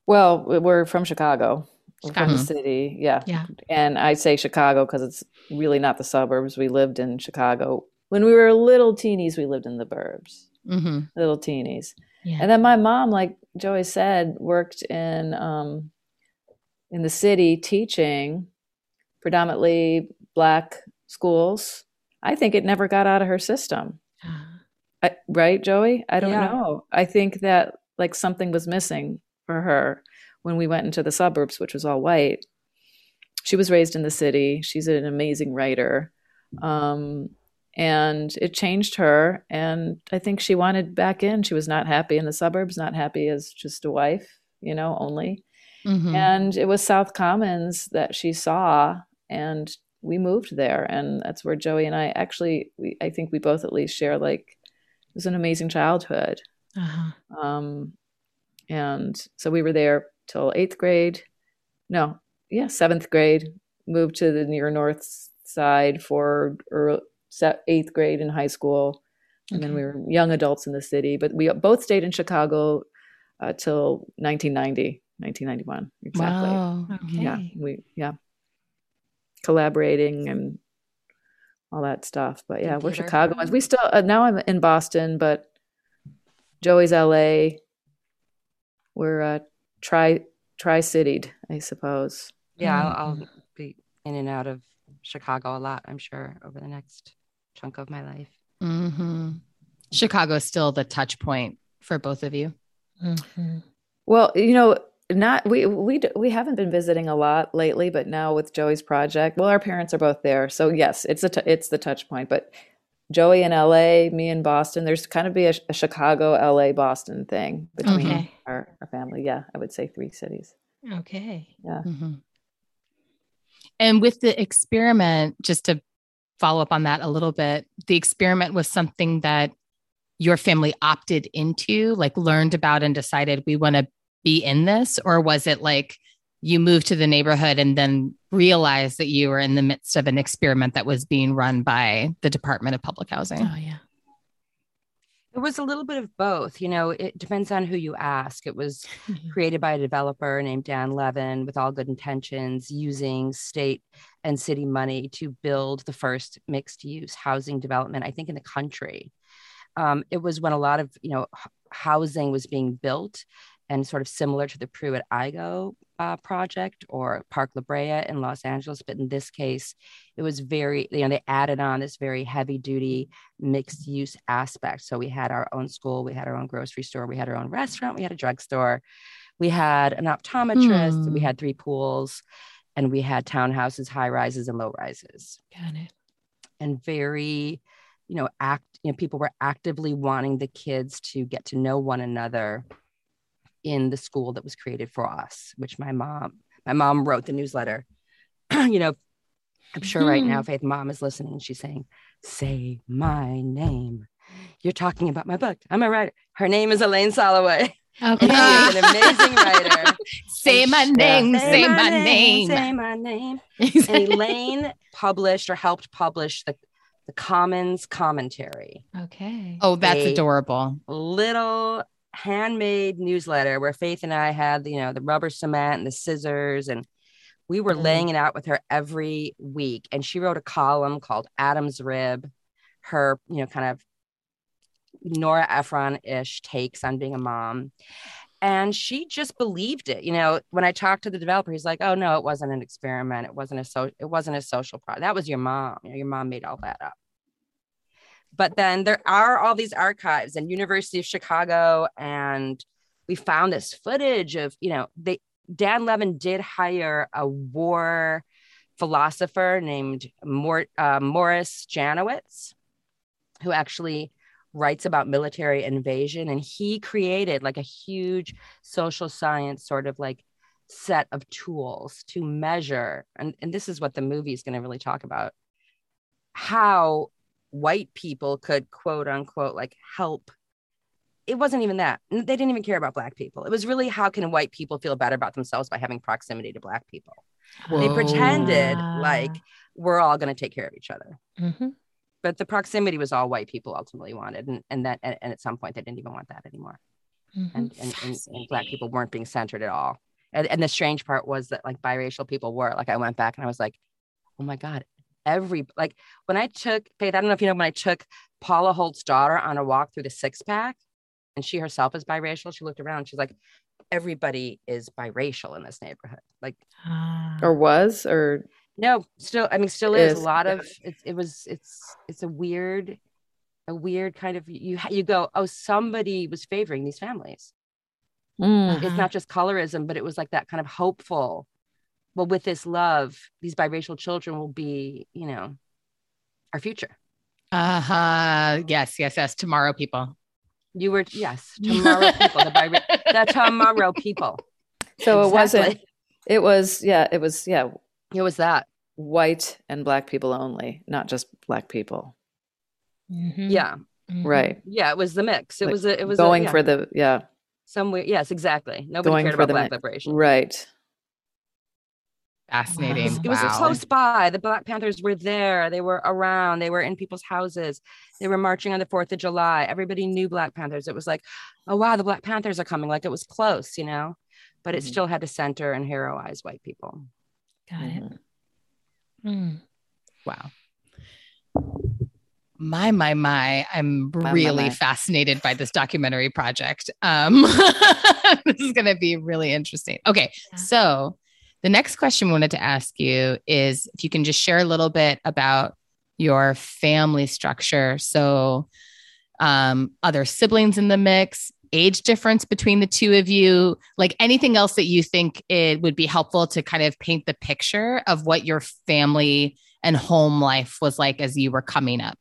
Well, we're from Chicago. We're from the city. Yeah. Yeah. And I say Chicago because it's really not the suburbs. We lived in Chicago. When we were little teenies, we lived in the burbs, hmm little teenies. Yeah. And then my mom, like Joey said, worked in um, in the city teaching predominantly black schools. I think it never got out of her system. I, right, Joey? I don't Yeah. know. I think that like something was missing for her when we went into the suburbs, which was all white. She was raised in the city. She's an amazing writer. Um, and it changed her. And I think she wanted back in. She was not happy in the suburbs, not happy as just a wife, you know, only. hmm And it was South Commons that she saw, and we moved there. And that's where Joey and I actually, we, I think we both at least share like, it was an amazing childhood. uh-huh. Um, and so we were there till eighth grade. No, yeah, seventh grade. Moved to the near north side for early, eighth grade in high school, and then we were young adults in the city. But we both stayed in Chicago uh, till 1990, 1991, exactly. Wow. Okay. Yeah, we yeah, collaborating and all that stuff. But yeah, we're Computer. Chicagoans. We still uh, now I'm in Boston, but Joey's LA. We're uh, tri tri citied, I suppose. Yeah, Mm. I'll, I'll be in and out of Chicago a lot, I'm sure, over the next chunk of my life. hmm Chicago is still the touch point for both of you. Mhm. Well, you know, not we we we haven't been visiting a lot lately, but now with Joey's project, well, our parents are both there, so yes, it's a t- it's the touch point. But Joey in L.A., me in Boston. There's kind of be a, a Chicago, L.A., Boston thing between Okay. our, our family. Yeah, I would say three cities. Okay. Yeah. Mm-hmm. And with the experiment, just to follow up on that a little bit, the experiment was something that your family opted into, like learned about and decided we want to be in this? Or was it like you moved to the neighborhood and then realized that you were in the midst of an experiment that was being run by the Department of Public Housing? Oh yeah. It was a little bit of both. You know, it depends on who you ask. It was Mhm. created by a developer named Dan Levin with all good intentions, using state and city money to build the first mixed use housing development, I think, in the country. Um, it was when a lot of, you know, housing was being built and sort of similar to the Pruitt Igoe uh, project or Park La Brea in Los Angeles. But in this case, it was very, you know, they added on this very heavy duty mixed use aspect. So we had our own school, we had our own grocery store, we had our own restaurant, we had a drugstore, we had an optometrist, Hmm. we had three pools, and we had townhouses, high rises, and low rises Got it. and very you know act you know people were actively wanting the kids to get to know one another in the school that was created for us which my mom my mom wrote the newsletter. You know i'm sure right now mm-hmm. faith mom is listening and she's saying say my name. You're talking about my book. I'm a writer. Her name is elaine soloway. Okay. and she an amazing writer. Say my And she- name, say my name. say my name. And Elaine published or helped publish the, the Commons commentary, okay. oh, that's They- adorable. little handmade newsletter where Faith and I had, you know, the rubber cement and the scissors, and we were Mm. laying it out with her every week. And she wrote a column called Adam's Rib, her, you know, kind of Nora Ephron ish takes on being a mom. And she just believed it. You know, when I talked to the developer, he's like, "Oh no, it wasn't an experiment. It wasn't a so. It wasn't a social product. That was your mom. You know, your mom made all that up." But then there are all these archives and University of Chicago, and we found this footage of you know they Dan Levin did hire a war philosopher named Mor- uh, Morris Janowitz, who actually writes about military invasion and he created like a huge social science sort of like set of tools to measure and, and this is what the movie is going to really talk about how white people could quote unquote like help. It wasn't even that. They didn't even care about black people. It was really how can white people feel better about themselves by having proximity to black people? They pretended like we're all going to take care of each other. Mhm. but the proximity was all white people ultimately wanted and, and that and, and at some point they didn't even want that anymore. Mhm. and, and, and, and black people weren't being centered at all. And, and the strange part was that like biracial people were. Like i went back and i was like oh my god every like when i took faith i don't know if you know when i took paula holt's daughter on a walk through the six pack and she herself is biracial she looked around she's like everybody is biracial in this neighborhood like Ah. Or was or no, still, I mean, still is, Is, a lot of it. It was, it's, it's a weird, a weird kind of you. You go, oh, somebody was favoring these families. Mm. It's not just colorism, but it was like that kind of hopeful. Well, with this love, these biracial children will be, you know, our future. Uh-huh. Yes, yes, yes. Tomorrow, people. You were, yes, tomorrow people, the, bira- the tomorrow people. so it wasn't. It was yeah. It was yeah. It was that. White and black people only, not just black people. Mhm. Yeah, Mhm. Right. yeah. It was the mix. It Like, was, a, it was a- going yeah, for the yeah. somewhere. Yes, exactly. Nobody Going cared for about the black mi- liberation. Right. Fascinating. It was, it was Wow. close by. The Black Panthers were there. They were around. They were in people's houses. They were marching on the 4th of July. Everybody knew Black Panthers. It was like, oh, wow, the Black Panthers are coming. Like it was close, you know? But it Mhm. still had to center and heroize white people. Got it. Mhm. Mm. Wow. My, my, my, I'm my, really my. fascinated by this documentary project. Um, this is going to be really interesting. Okay. Yeah. So, the next question I wanted to ask you is if you can just share a little bit about your family structure. So, um, other siblings in the mix, age difference between the two of you, like anything else that you think it would be helpful to kind of paint the picture of what your family and home life was like as you were coming up.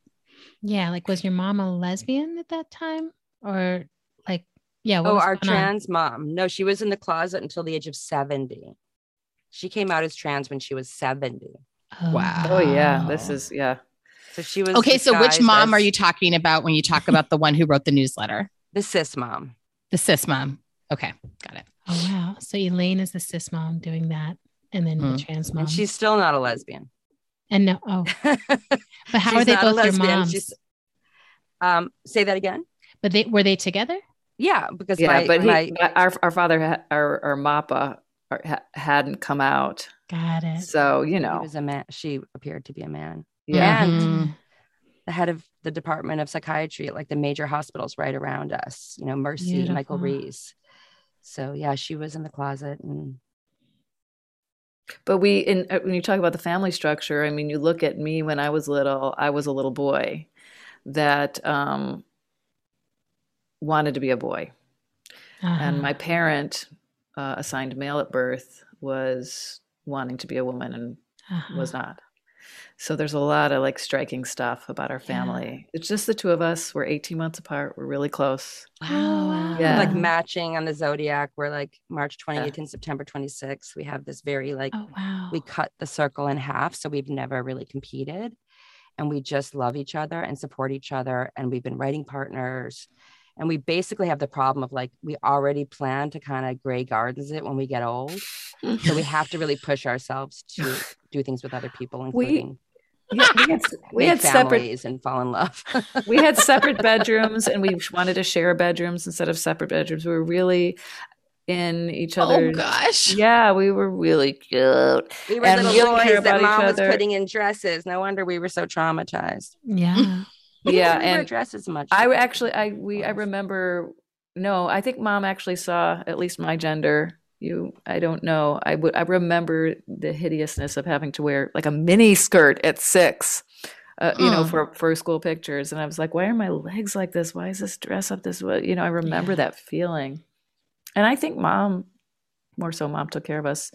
Yeah. Like, was your mom a lesbian at that time? Or like, yeah. What oh, was our going on? trans mom. No, she was in the closet until the age of 70. She came out as trans when she was 70. Wow. Oh yeah. This is yeah. So she was Okay, so which disguised mom are you talking about when you talk about the one who wrote the newsletter? The cis mom. The cis mom. Okay, got it. Oh, wow. So Elaine is the cis mom doing that. And then Mm. the trans mom. And she's still not a lesbian. and no, oh, but how are they both your moms? She's- um, say that again. But they were they together? Yeah, because Yeah, my, but he, my our our father, our our Mappa, or ha- hadn't come out, Got it. so you he know, was a man. She appeared to be a man. yeah. And Mhm. the head of the department of psychiatry at like the major hospitals right around us. You know, Mercy, Michael Reese. So yeah, she was in the closet, and But we, in, uh, when you talk about the family structure, I mean, you look at me when I was little, I was a little boy that um, wanted to be a boy. And Uh-huh. my parent, uh, assigned male at birth, was wanting to be a woman and Uh-huh. was not. So there's a lot of like striking stuff about our Yeah. family. It's just the two of us. We're 18 months apart. We're really close. Wow. Yeah. like matching on the zodiac. We're like March 28th Yeah. and September 26th. We have this very like Oh wow. we cut the circle in half, so we've never really competed, and we just love each other and support each other. And we've been writing partners, and we basically have the problem of like we already plan to kind of gray gardens it when we get old, so we have to really push ourselves to do things with other people, including Yeah, we had, we had separate families and fall in love. we had separate bedrooms and we wanted to share bedrooms instead of separate bedrooms. We were really in each Oh other's gosh. Yeah, we were really cute. we were And little really boys that mom was putting in dresses. No wonder we were so traumatized. yeah. We Yeah, and dresses much. I actually I we I remember no, I think mom actually saw at least my gender. You I don't know. I would I remember the hideousness of having to wear like a mini skirt at 6. Uh, you know, for for school pictures, and I was like, "Why are my legs like this? Why is this dress up this way?" You know, I remember Yeah. that feeling, and I think mom, more so, mom took care of us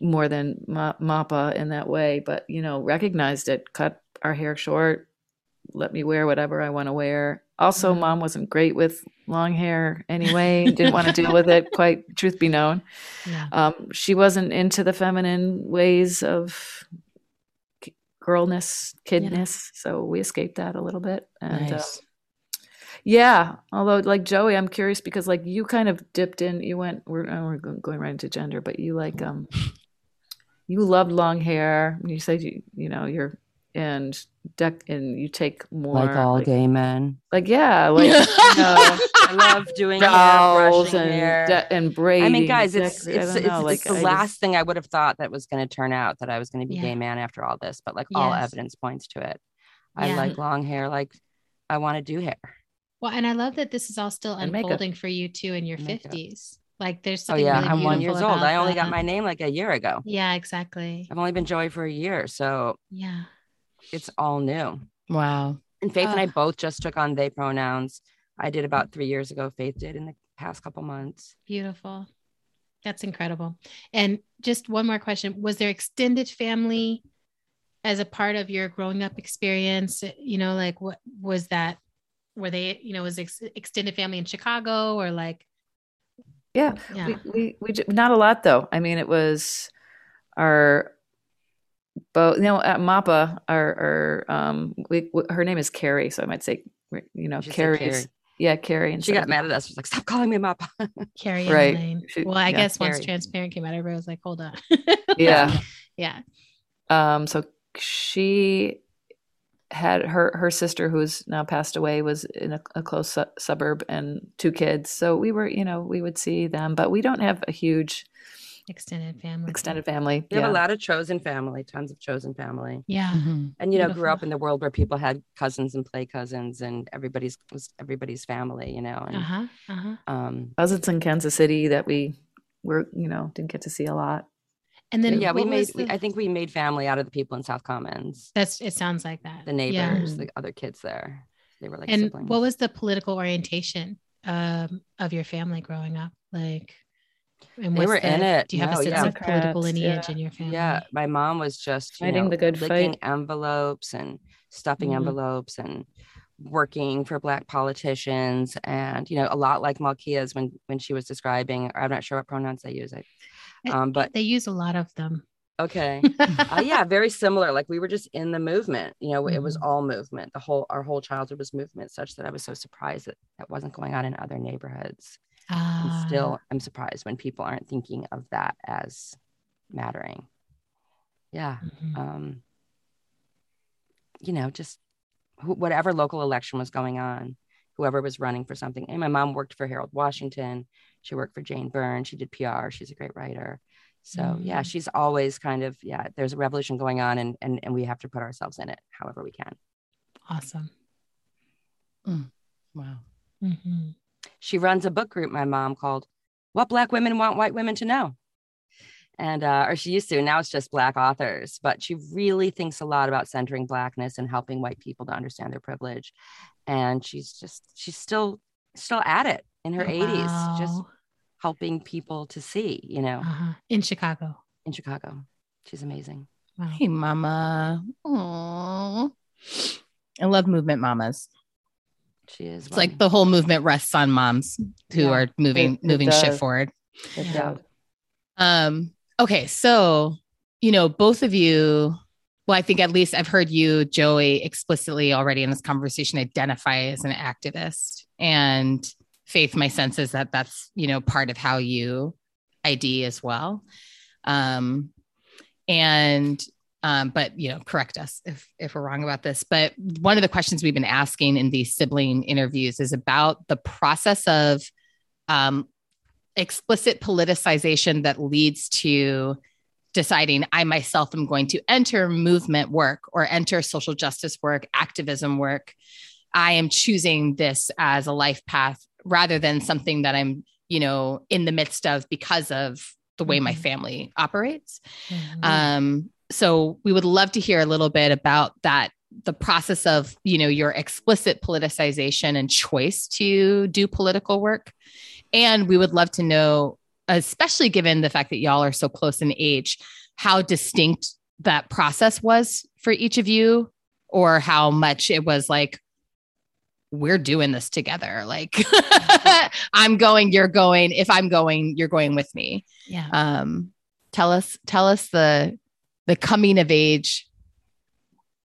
more than Ma- Mappa in that way. But you know, recognized it, cut our hair short, let me wear whatever I want to wear. Also, Mhm. mom wasn't great with long hair anyway, didn't want to deal with it, quite truth be known. Yeah. Um, she wasn't into the feminine ways of k- girlness, kidness. So we escaped that a little bit. And uh, Nice. yeah, although like Joey, I'm curious because like you kind of dipped in, you went, we're, uh, we're going right into gender, but you like, um, you loved long hair. You said you, you know, you're, and deck, and you take more like all like, gay men. like, yeah, like, you know, I love doing hair, jowls brushing and, hair. de- and braiding. I mean, guys, it's decor- I it's it's, know, it's like, the I last just- thing I would have thought that was going to turn out that I was going to be Yeah. gay man after all this, but like all evidence points to it. I Yeah. like long hair, like I want to do hair. Well, and I love that this is all still And makeup. unfolding for you too in your Makeup. 50s. Like there's Oh something yeah, really I'm one years old. I about only got my name like a year ago. Yeah, exactly. I've only been Joey for a year, so Yeah. It's all new. Wow. And Faith and I both just took on they pronouns. I did about three years ago. Faith did in the past couple months. Beautiful. That's incredible. And just one more question. Was there extended family as a part of your growing up experience? You know, like what was that? Were they, you know, was ex- extended family in Chicago or like, Yeah, yeah. we, we, we not a lot though. I mean, it was our both. You know, at Mappa, our, our um, we, w- her name is Carrie, so I might say, you know, You should say Carrie's. Carrie. Yeah, Carrie. And She got mad at us. She was like, "Stop calling me Mappa." Carrie Right. Elaine. She- Well, I yeah, guess once transparent came out, everybody was like, hold on. Yeah. yeah. Um, so she had her her sister, who's now passed away, was in a, a close su- suburb and two kids. So we were, you know, we would see them, but we don't have a huge Extended family. extended family. We have a lot of chosen family, tons of chosen family. Yeah. Mhm. and you know grew up in the world where people had cousins and play cousins and everybody's was everybody's family you know and Uh huh. Uh huh. um cousins in Kansas City that we were, you know, didn't get to see a lot. And then yeah we made was we, the- i think we made family out of the people in south commons that's it sounds like that. the Yeah. neighbors the other kids there they were like and siblings. what was the political orientation um, of your family growing up like and They were the- in it. do you have No, a sense yeah. of political lineage yeah. in your family yeah my mom was just you Fighting know, the good licking fight. envelopes and stuffing Mhm. envelopes and working for black politicians and you know a lot like Malkia's when when she was describing i'm not sure what pronouns they use I, um but they use a lot of them okay uh, yeah very similar like we were just in the movement you know it was Mhm. all movement the whole our whole childhood was movement such that i was so surprised that that wasn't going on in other neighborhoods and Ah, still i'm surprised when people aren't thinking of that as mattering. Yeah mhm. um you know just wh- whatever local election was going on whoever was running for something. And my mom worked for harold washington. She worked for jane byrne. She did pr she's a great writer. So yeah Mm. she's always kind of yeah there's a revolution going on and and, and we have to put ourselves in it however we can. Awesome. Wow. hmm she runs a book group my mom called what black women want white women to know and uh, or she used to now it's just black authors but she really thinks a lot about centering blackness and helping white people to understand their privilege and she's just she's still still at it in her 80s just helping people to see you know Uh-huh. In Chicago. in chicago she's amazing Wow. Hey, mama. Aww. I love movement mamas. She is It's like the whole movement rests on moms who Yeah, are moving it- it moving shit forward. Yeah. Um, okay, so you know, both of you, well, I think at least I've heard you, Joey, explicitly already in this conversation identify as an activist. And Faith, my sense is that that's, you know, part of how you ID as well. Um, and um, but you know, correct us if if we're wrong about this. But one of the questions we've been asking in these sibling interviews is about the process of um, explicit politicization that leads to deciding I myself am going to enter movement work or enter social justice work, activism work. I am choosing this as a life path rather than something that I'm, you know, in the midst of because of the way my Mhm. family operates. Mhm. Um, so we would love to hear a little bit about that the process of you know your explicit politicization and choice to do political work. And we would love to know especially given the fact that y'all are so close in age how distinct that process was for each of you or how much it was like we're doing this together. Like i'm going you're going. If i'm going you're going with me. Yeah. um tell us tell us the the coming of age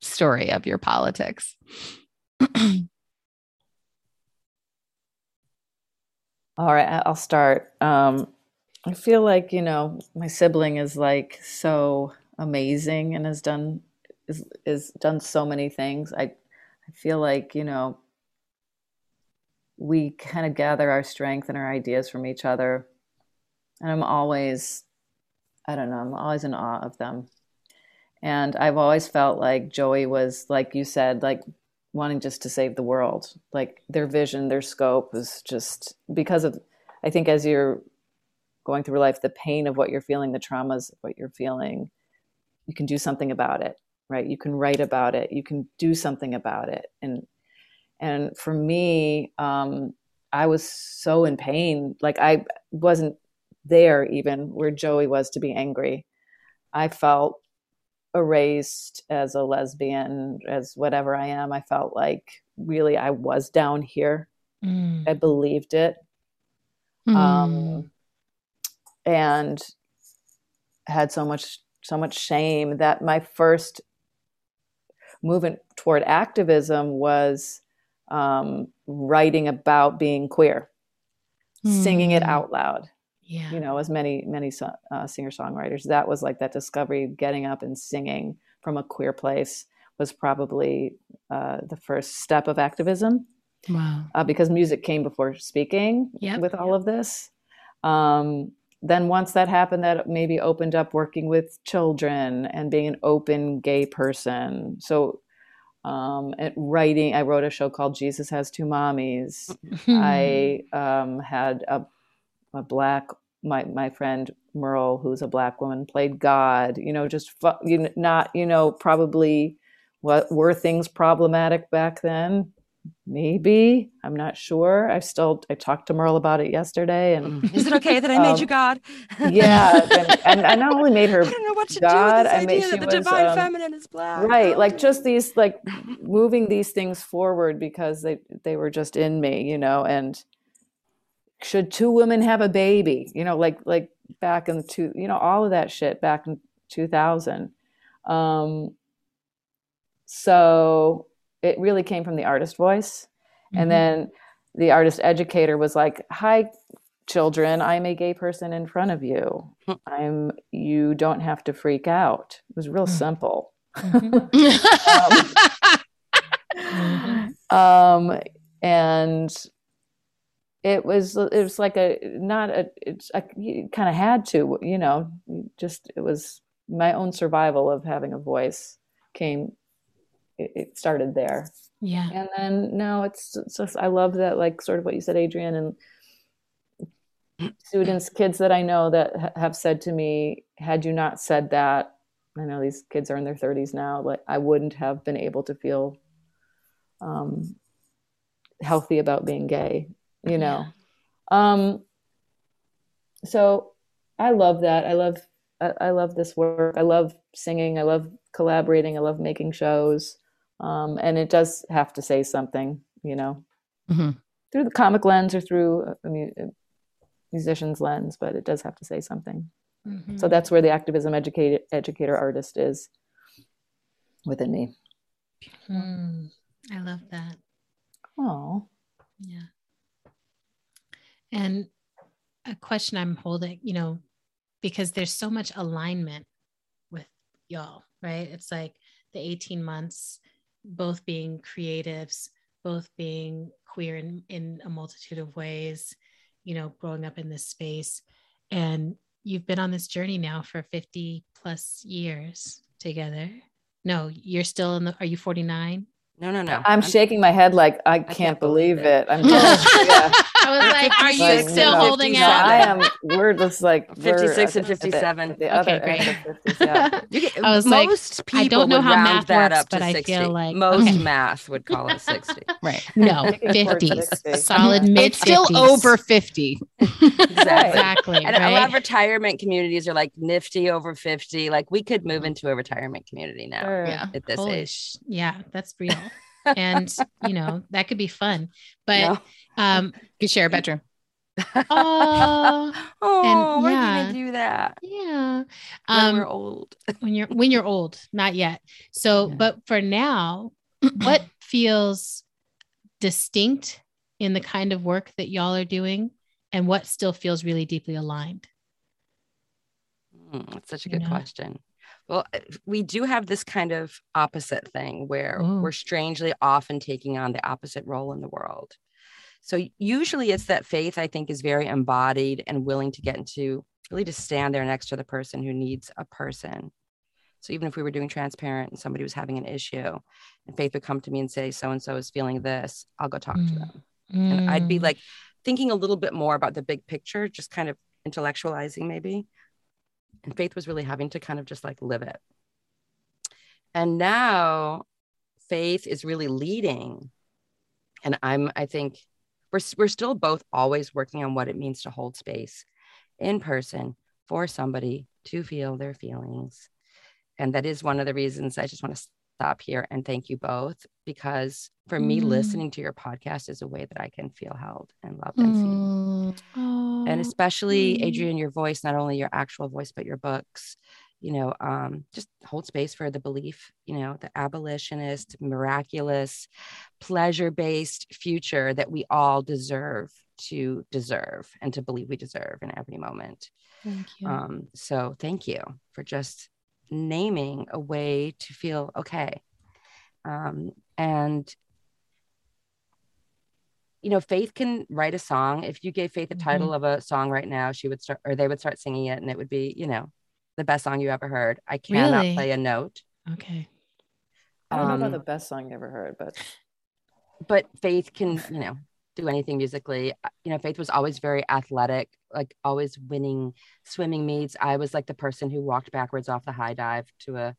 story of your politics All right, I'll start. Um, I feel like you know my sibling is like so amazing and has done is is done so many things. I I feel like you know we kind of gather our strength and our ideas from each other, and I'm always I don't know I'm always in awe of them. And I've always felt like Joey was like you said like wanting just to save the world. Like their vision, their scope was just because of, I think, as you're going through life, the pain of what you're feeling, the traumas of what you're feeling, you can do something about it, right? You can write about it, you can do something about it. And, and for me, um, I was so in pain. Like I wasn't there even where Joey was to be angry. I felt erased as a lesbian, as whatever I am. I felt like really I was down here. Mm. I believed it. Um, and had so much so much shame that my first movement toward activism was um, writing about being queer, singing it Mm. out loud yeah. you know, as many many uh, singer songwriters. That was like that discovery, getting up and singing from a queer place was probably uh, the first step of activism wow uh, because music came before speaking Yep. with all of this. Um, then once that happened, that maybe opened up working with children and being an open gay person. So. Um, writing, I wrote a show called Jesus Has Two Mommies. I um, had a, a black my my friend Merle, who's a black woman, played God. You know, just you know, not you know probably what were things problematic back then? Maybe I'm not sure. I still I talked to Merle about it yesterday, and is it okay that i made Um, you god yeah, and, and I not only made her i don't know what to God, do I with made- this she idea that the was, divine um, feminine is black right like just these like moving these things forward because they they were just in me you know and should two women have a baby you know like like back in the two you know all of that shit back in 2000 um so it really came from the artist voice Mhm. and then the artist educator was like hi children i'm a gay person in front of you i'm you don't have to freak out it was real Mm. simple Mhm. um and it was it was like a not a it's I kind of had to you know just it was my own survival of having a voice came it, it started there. Yeah. And then no, it's, it's just I love that like sort of what you said, Adrienne, and students, kids that I know that ha- have said to me, had you not said that, I know these kids are in their 30s now, like I wouldn't have been able to feel um, healthy about being gay, you know. Um, so I love that. I love I, I love this work. I love singing. I love collaborating. I love making shows. Um, and it does have to say something, you know, Mhm. through the comic lens or through a, mu- a musician's lens, but it does have to say something. Mhm. So that's where the activism educator educator artist is within me. Mm, I love that. Oh, Yeah. And a question I'm holding, you know, because there's so much alignment with y'all, right? It's like the 18 months, both being creatives, both being queer in, in a multitude of ways, you know, growing up in this space. And you've been on this journey now for 50 plus years together. No, you're still in the, are you 49? No, no, no. I'm shaking my head like I can't, can't believe believe it. it. I'm just, yeah. I was like, are you Like, still no, holding 57. out? I am. We're just like we're 56 and the- at the- 57. The Okay, great. 50s, yeah. You get- I was like, most people I don't know how round math that works, up to I 60. feel like- most okay. math would call it 60. Right. No, Looking forward to 50s, 60. solid Yeah. mid It's still over 50. Exactly. Exactly. And a lot of retirement communities are like nifty over 50. Like we could move into a retirement community now Sure. Yeah. at this Holy age. sh- yeah, that's real. And you know, that could be fun. But No? um You share a bedroom. oh oh, we're yeah. gonna do that yeah. when Um we're old. when you're when you're old, not yet. So, Yeah. but for now, what feels distinct in the kind of work that y'all are doing and what still feels really deeply aligned? Mm, that's such a you good know? question. Well, uh, we do have this kind of opposite thing where Ooh. we're strangely often taking on the opposite role in the world. So usually it's that faith, I think, is very embodied and willing to get into really to stand there next to the person who needs a person. So even if we were doing transparent and somebody was having an issue, and Faith would come to me and say, so and so is feeling this, I'll go talk to Mm. them. And I'd be Mm. like thinking a little bit more about the big picture, just kind of intellectualizing maybe. And Faith was really having to kind of just like live it. And now Faith is really leading. And I'm, I think we're, we're still both always working on what it means to hold space in person for somebody to feel their feelings. And that is one of the reasons I just want to stop here and thank you both because for me, Mm. listening to your podcast is a way that I can feel held and loved and seen Oh, and especially Mm. adrienne your voice not only your actual voice but your books you know um, just hold space for the belief you know the abolitionist miraculous pleasure-based future that we all deserve to deserve and to believe we deserve in every moment thank you. um, so thank you for just naming a way to feel okay um, and you know faith can write a song. If you gave faith the title of a song right now she would start or they would start singing it and it would be you know the best song you ever heard. I cannot Really? play a note. Okay. I don't know Um, about the best song you ever heard, but but faith can you know do anything musically. Uh, you know faith was always very athletic like always winning swimming meets. I was like the person who walked backwards off the high dive to a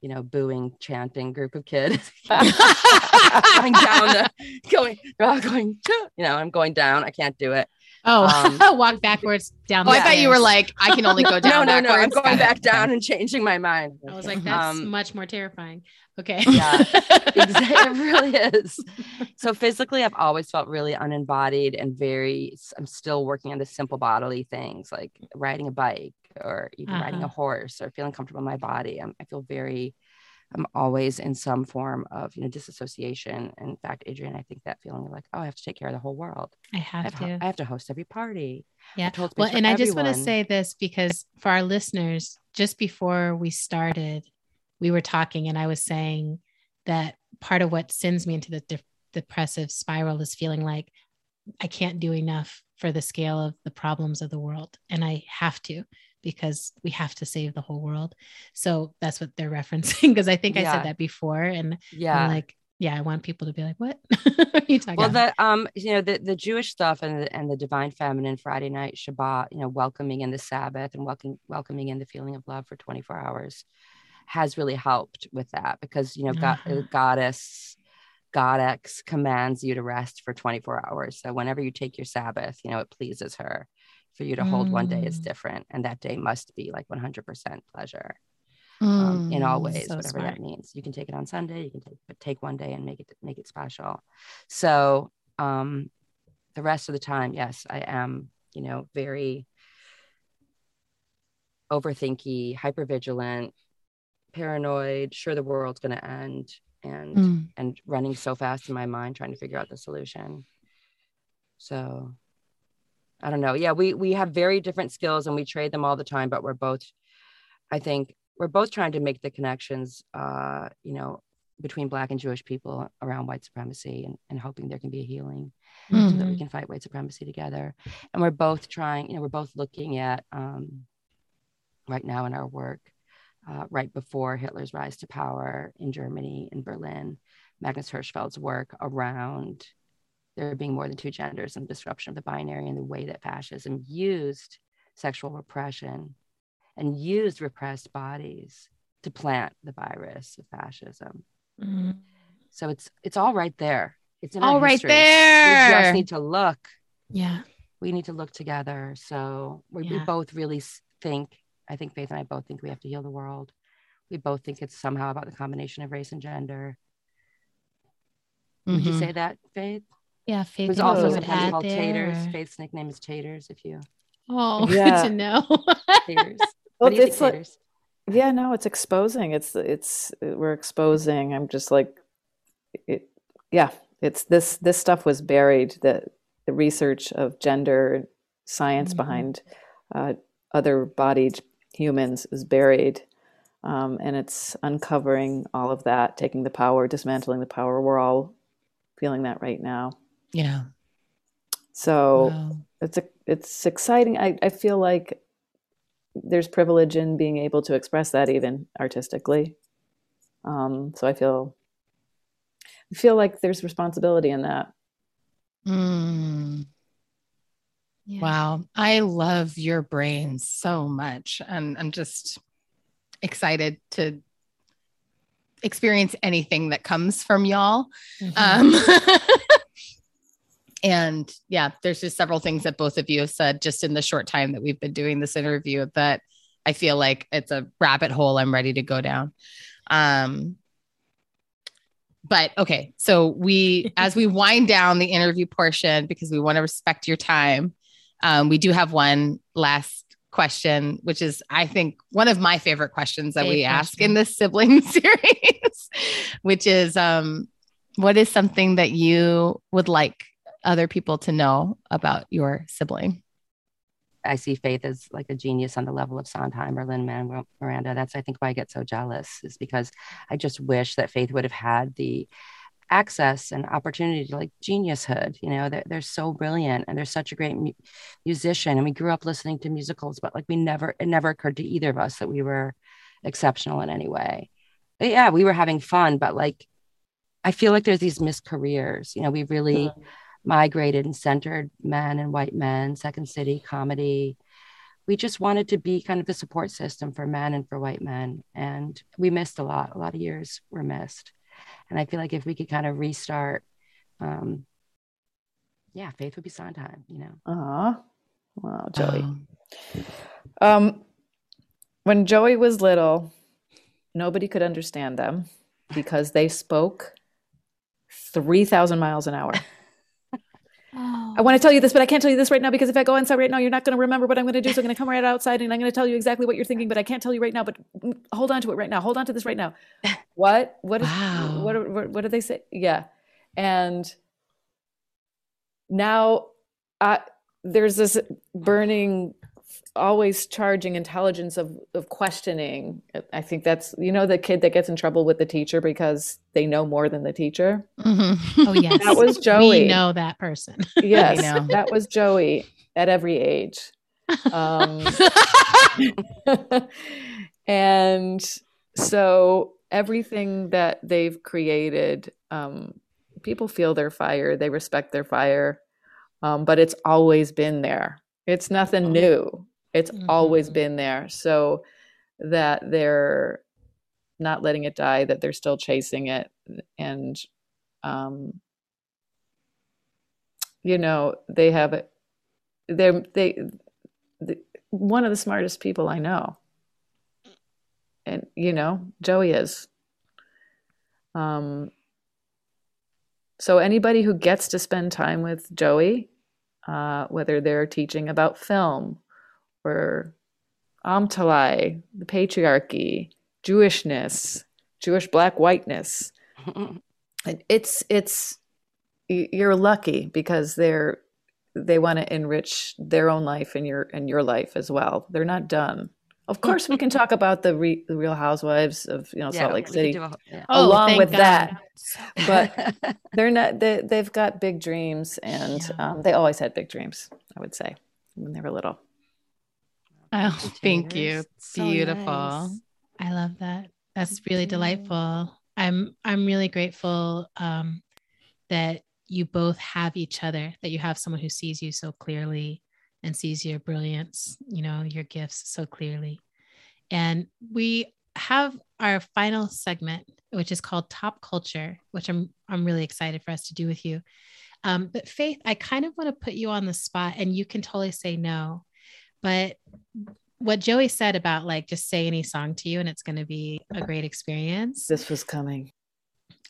you know booing chanting group of kids going down the going going you know i'm going down i can't do it Oh, Um, walk backwards down. Oh, the I thought you were like, I can only go down. no no i'm going back down and changing my mind I was like, that's Um, much more terrifying. Okay. Yeah. It really is. So physically, I've always felt really unembodied and very. I'm still working on the simple bodily things like riding a bike or even riding a Uh-huh. horse or feeling comfortable in my body. I'm, I feel very. I'm always in some form of you know disassociation. In fact, Adrienne, I think that feeling of like, oh, I have to take care of the whole world. I I have have, to. I have to host every party. Yeah. Well, and I just want to say this because for our listeners, just before we started, we were talking, and I was saying that part of what sends me into the de- depressive spiral is feeling like I can't do enough for the scale of the problems of the world, and I have to because we have to save the whole world. So that's what they're referencing. Because I think I said that before, and Yeah. I'm like, yeah, I want people to be like, what? what are you talking well about? the um you know the the jewish stuff and the, and the divine feminine friday night shabbat you know welcoming in the sabbath and welcoming welcoming in the feeling of love for 24 hours has really helped with that because you know God, Uh-huh. goddess goddess commands you to rest for 24 hours so whenever you take your sabbath you know it pleases her for you to hold one day is Mm. different and that day must be like 100% pleasure um, in all Mm, ways, so whatever smart. that means. You can take it on Sunday, you can take but take one day and make it make it special. So um the rest of the time, yes, I am, you know, very overthinky, hypervigilant, paranoid, sure the world's gonna end and Mm. and running so fast in my mind trying to figure out the solution. So I don't know. Yeah, we we have very different skills and we trade them all the time, but we're both I think we're both trying to make the connections uh, you know, between black and Jewish people around white supremacy and, and hoping there can be a healing so that we can fight white supremacy together. And we're both trying, you know, we're both looking at um, right now in our work, uh, right before Hitler's rise to power in Germany, in Berlin, Magnus Hirschfeld's work around there being more than two genders and disruption of the binary and the way that fascism used sexual repression and used repressed bodies to plant the virus of fascism. Mm. So it's it's all right there. It's All right history. We there. just need to look. Yeah. We need to look together. So we, we both really think. I think Faith and I both think we have to heal the world. We both think it's somehow about the combination of race and gender. Would you Mhm. say that, Faith? Yeah. Faith. Who's anything also you would sometimes called Taters. there, or- Faith's nickname is Taters. If you Oh, Yeah. good to know. Taters. Well, what think, it's like- Taters? Yeah, no, it's exposing. It's it's we're exposing. I'm just like, it, yeah, it's this this stuff was buried. The the research of gender science Mhm. behind uh, other bodied humans is buried, um, and it's uncovering all of that, taking the power, dismantling the power. We're all feeling that right now. Yeah. So Wow. it's a, it's exciting. I, I feel like there's privilege in being able to express that even artistically. Um, so I feel I feel like there's responsibility in that. Mm. Yeah. Wow. I love your brain so much. And I'm just excited to experience anything that comes from y'all. Mhm. Um, and yeah, there's just several things that both of you have said just in the short time that we've been doing this interview that I feel like it's a rabbit hole I'm ready to go down. Um, but okay, so we as we wind down the interview portion because we want to respect your time, um, we do have one last question, which is I think one of my favorite questions that we ask question. in this sibling series, which is um, what is something that you would like other people to know about your sibling? I see Faith as like a genius on the level of Sondheim or Lin Manuel Miranda. That's I think why I get so jealous is because I just wish that Faith would have had the access and opportunity to like geniushood. You know, they're, they're so brilliant and they're such a great mu- musician. And we grew up listening to musicals, but like we never, it never occurred to either of us that we were exceptional in any way. But yeah, we were having fun, but like I feel like there's these missed careers. You know, we really migrated and centered men and white men, Second City comedy. We just wanted to be kind of the support system for men and for white men. And we missed a lot. A lot of years were missed. And I feel like if we could kind of restart, um, yeah, faith would be Sondheim, you know. Aw. Wow, Joey. Um, Um, when Joey was little, nobody could understand them because they spoke 3,000 miles an hour. I want to tell you this, but I can't tell you this right now because if I go inside right now, you're not going to remember what I'm going to do. So I'm going to come right outside and I'm going to tell you exactly what you're thinking, but I can't tell you right now. But hold on to it right now. Hold on to this right now. What? What is? Wow. What? What, what did they say? Yeah, and now I, there's this burning, always charging intelligence of of questioning. I think that's you know the kid that gets in trouble with the teacher because they know more than the teacher. mhm. Oh yes. That was Joey. We know that person. Yes, know. that was Joey at every age. Um, and so everything that they've created, um, people feel their fire, they respect their fire, um, but it's always been there. It's nothing new. It's always Mhm. been there. So that they're not letting it die, that they're still chasing it, and um, you know they have it. They're they, the, one of the smartest people I know, and you know Joey is. Um, so anybody who gets to spend time with Joey, uh, whether they're teaching about film or Amtalai, the patriarchy, Jewishness, Jewish black whiteness, and it's it's you're lucky because they're they want to enrich their own life and your and your life as well. They're not done. Of course, we can talk about the, re, the Real Housewives of you know Salt Lake City. a whole- yeah. along thank with God. that. But they're not. They, they've got big dreams, and Yeah. um, they always had big dreams. I would say when they were little. Oh, thank you. So Beautiful. nice. I love that. That's really you. delightful. I'm I'm really grateful um, that you both have each other. That you have someone who sees you so clearly and sees your brilliance, you know, your gifts so clearly. And we have our final segment, which is called Top Culture, which I'm I'm really excited for us to do with you. Um, but Faith, I kind of want to put you on the spot, and you can totally say no. But what Joey said about like just say any song to you and it's going to be a great experience. This was coming.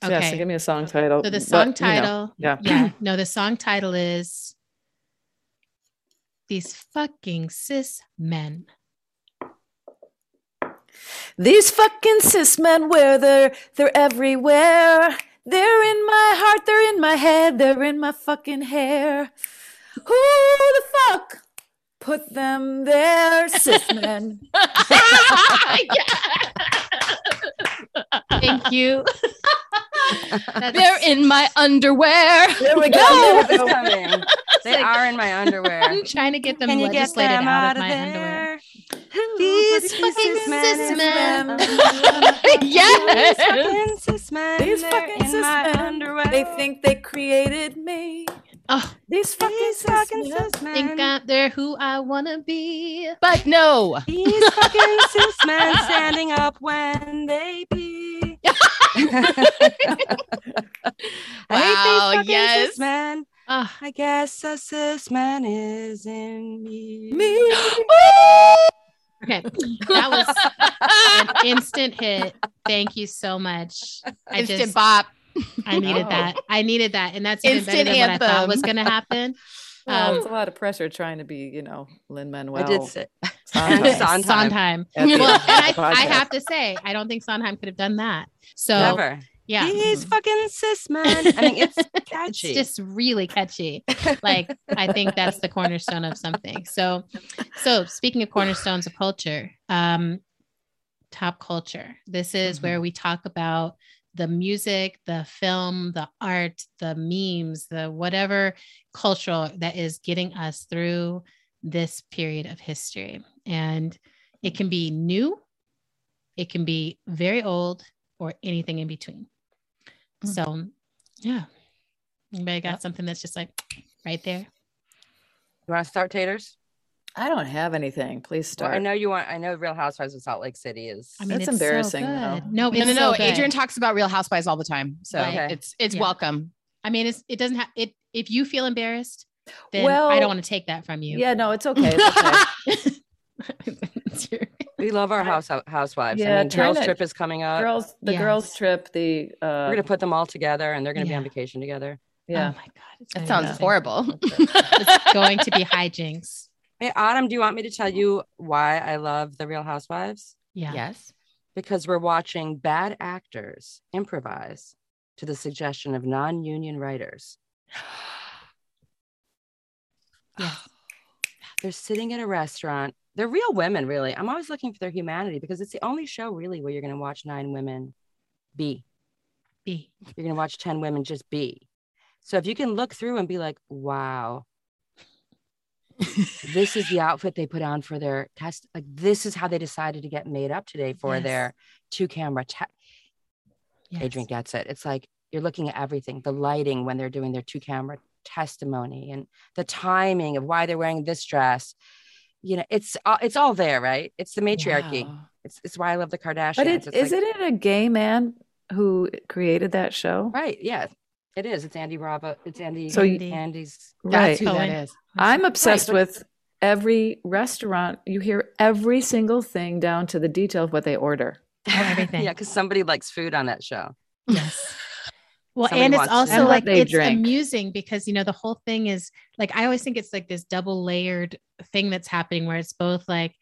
Okay. Yeah, so give me a song title. So the but, song you know, title, yeah. yeah, no, the song title is "These Fucking Cis Men." These fucking cis men, where they're they're everywhere. They're in my heart, they're in my head, they're in my fucking hair. Who the fuck put them there, cis men? Thank you. They're in my underwear. There we go. it's coming. They like- are in my underwear. I'm trying to get them Can you get them out, out of of my underwear. there? Who These put fucking cis cis men. Yes. These fucking cis men. These they're fucking in cis my men, underwear. they think they created me. Ah, oh, These fucking These fucking men. cis men. think I'm, they're who I want to be. But no. These fucking cis men standing up when they pee. I Wow, these yes. cis men. Oh, I guess a cis man is in me. Me. okay. That was an instant hit. Thank you so much. I Instant just, bop. I needed No. that. I needed that. And that's even better Instant than what I thought was going to happen. Well, Um, it's a lot of pressure trying to be, you know, Lin Manuel. I did say Sondheim. Sondheim. Sondheim. Well, and I. I have to say, I don't think Sondheim could have done that. So, never. yeah. These fucking cis man. I mean, it's It's just really catchy. Like I think that's the cornerstone of something. So, so speaking of cornerstones of culture, um, top culture. This is where we talk about the music, the film, the art, the memes, the whatever cultural that is getting us through this period of history. And it can be new, it can be very old, or anything in between. Mm. So, yeah. Anybody got something that's just like right there? You want to start, Taters? I don't have anything. Please Well, start. I know you want. I know Real Housewives of Salt Lake City is. I mean, That's it's so embarrassing, good. though. No, No, it's no, no. so. Adrienne talks about Real Housewives all the time, so Right. it's it's Yeah. welcome. I mean, it's it doesn't have it. If you feel embarrassed, then Well, I don't want to take that from you. Yeah, no, it's okay. It's okay. We love our house housewives. Yeah, I mean, girls not- trip is coming up. girls, the Yes. girls trip. The uh, We're gonna put them all together, and they're gonna be on vacation together. yeah. Oh my god, it's That sounds horrible. It's going to be hijinks. Hey, Autumn, do you want me to tell you why I love the Real Housewives? Yeah. Yes. Because we're watching bad actors improvise to the suggestion of non-union writers. Yeah. They're sitting in a restaurant. They're real women, really. I'm always looking for their humanity because it's the only show really where you're going to watch nine women be. Be. You're going to watch 10 women just be. So if you can look through and be like, wow, this is the outfit they put on for their test. Like this is how they decided to get made up today for Yes. their two camera. Te- Yes. Adrienne gets it. It's like you're looking at everything, the lighting when they're doing their two camera testimony and the timing of why they're wearing this dress. You know, it's all, it's all there, right? It's the matriarchy. Wow. It's, it's why I love the Kardashians. But it, isn't like- it a gay man who created that show? right? Yeah, it is. It's Andy Bravo. It's Andy. So you- Andy's. Right. That's who Cohen. that is. I'm obsessed but- with every restaurant. You hear every single thing down to the detail of what they order. Oh, everything. yeah, because somebody likes food on that show. Yes. Well, Somebody and it's also know. like And what they it's drink. amusing because you know the whole thing is like I always think it's like this double layered thing that's happening where it's both like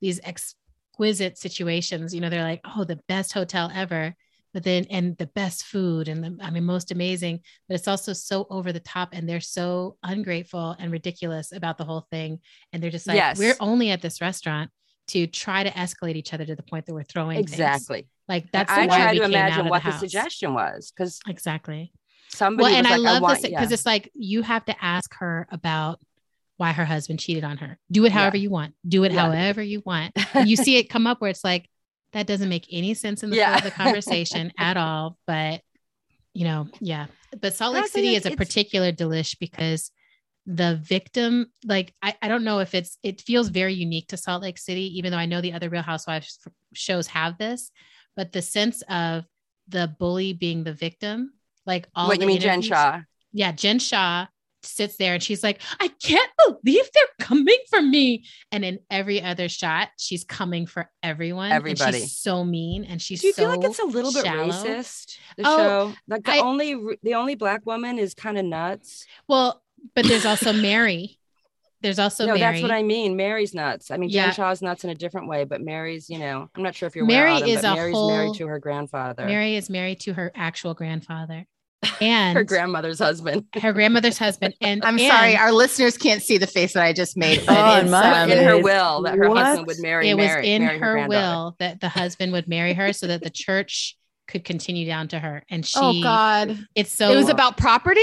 these exquisite situations. You know, they're like, oh, the best hotel ever, but then and the best food and the I mean most amazing, but it's also so over the top and they're so ungrateful and ridiculous about the whole thing. And they're just like, Yes. we're only at this restaurant to try to escalate each other to the point that we're throwing things. Exactly. Like that's I why try to imagine what the, house. suggestion was because Exactly. somebody well, and I like, love want, this yeah. because it's like you have to ask her about why her husband cheated on her. Do it however you want. Do it Yeah. however you want. And you see it come up where it's like that doesn't make any sense in the flow Yeah. of the conversation at all. But you know, yeah. But Salt Lake City like is a particular delish because the victim, like I, I don't know if it's it feels very unique to Salt Lake City, even though I know the other Real Housewives shows have this, but the sense of the bully being the victim, like all what the you mean, Jen Shah? yeah, Jen Shah sits there and she's like, I can't believe they're coming for me. And in every other shot, she's coming for everyone. and Everybody. she's so mean and she's Do you so feel like it's a little bit shallow. racist? The Oh, show, like the I- only the only black woman is kind of nuts. Well, but there's also Mary. There's also no, Mary. that's what I mean. Mary's nuts. I mean, Yeah. Jen Shah's nuts in a different way, but Mary's, you know, I'm not sure if you're Mary aware, Autumn, is but Mary's whole- married to her grandfather, Mary is married to her actual grandfather and her grandmother's husband. her grandmother's husband. And I'm and sorry, our listeners can't see the face that I just made. But Oh, it's, and my um, in her will that her What? husband would marry. it was Mary, in marry her granddaughter. will that the husband would marry her so that the church could continue down to her. And she oh God, it's so it was about property.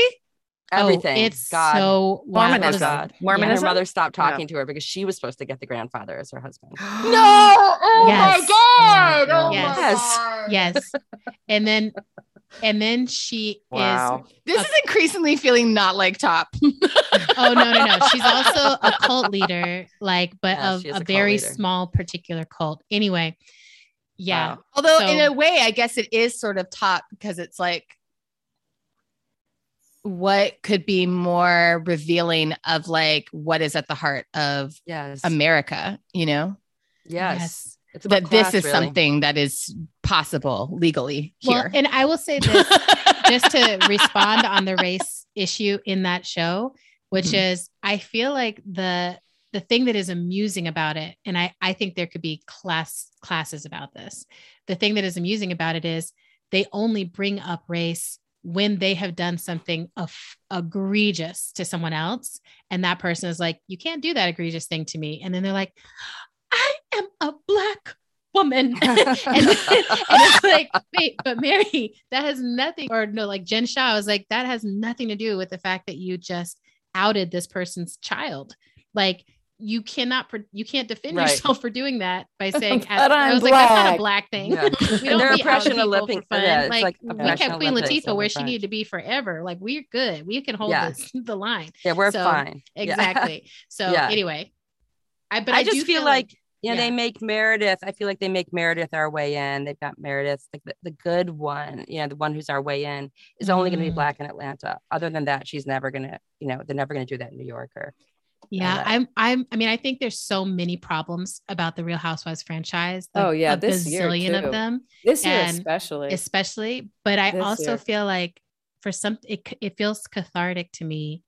Oh, Everything. it's God. so wild. Mormonism. It was- God. And Mormonism? her mother stopped talking to her because she was supposed to get the grandfather as her husband. No, oh Yes. my God, Oh oh my my Yes. God. yes and then and then she Wow. This is increasingly feeling not like top. oh no no no she's also a cult leader like but Yeah, of a, a very leader. small particular cult anyway yeah Wow. Although So- in a way, I guess it is sort of top because it's like what could be more revealing of like what is at the heart of Yes. America, you know? yes. It's about That this is really. something that is possible legally well here. and i will say this just to respond on the race issue in that show which Mhm. is i feel like the the thing that is amusing about it and i i think there could be class classes about this the thing that is amusing about it is they only bring up race when they have done something of egregious to someone else and that person is like you can't do that egregious thing to me and then they're like i am a black woman and, and it's like, wait, but Mary, that has nothing, or no, like Jen Shah was like, that has nothing to do with the fact that you just outed this person's child. Like, you cannot you can't defend Right. yourself for doing that by saying, But I I'm was like, that's not a black. black thing. Yeah. we And don't their be oppression outing of people lipping- for fun. yeah, it's like, like we oppression kept Queen Olympics Latifah where she French. needed to be forever. Like, we're good. We can hold Yeah. this, the line. Yeah, we're So, fine. Yeah. Exactly. So Yeah. anyway, I, but I, I, just do feel, like, you know, yeah. they make Meredith. I feel like they make Meredith our way in. They've got Meredith, like the, the good one, you know, the one who's our way in is only going to be Mm. black in Atlanta. Other than that, she's never going to, you know, they're never going to do that in New Yorker. Yeah, that. I'm. I'm. I mean, I think there's so many problems about the Real Housewives franchise. Oh, yeah, a this year, bazillion too. of them, This year, especially. especially. But I This also year. feel like for some, it it feels cathartic to me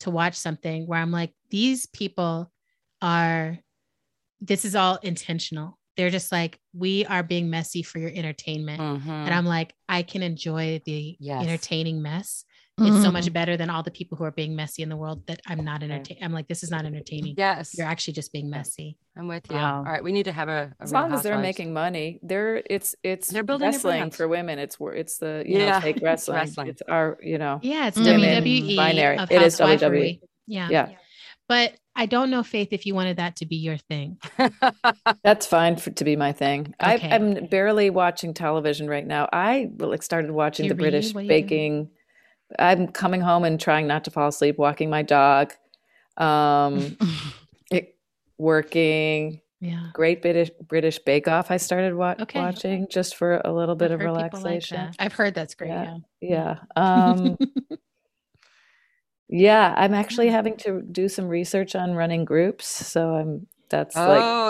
to watch something where I'm like, these people are. This is all intentional. They're just like, we are being messy for your entertainment. Mhm. And I'm like, I can enjoy the Yes. entertaining mess. It's so much better than all the people who are being messy in the world that I'm not entertaining. I'm like, this is not entertaining. yes, You're actually just being messy. I'm with you. Wow. All right, we need to have a, a as long as they're Housewives. making money, they're it's it's They're building their wrestling for women. It's wor- it's the you know Yeah, fake it's wrestling. wrestling. It's our you know Yeah, it's Women WWE binary. of It is housewifery. WWE. Yeah. yeah. But I don't know, Faith, if you wanted that to be your thing. That's fine for, to be my thing. Okay. I, I'm barely watching television right now. I like started watching you the? British baking. I'm coming home and trying not to fall asleep, walking my dog, um, it, working. Yeah. Great British British Bake Off. I started wa- Okay. watching just for a little bit I've of people like relaxation. I've heard that's great. Yeah. Yeah. yeah. Um, yeah, I'm actually having to do some research on running groups. So I'm that's oh,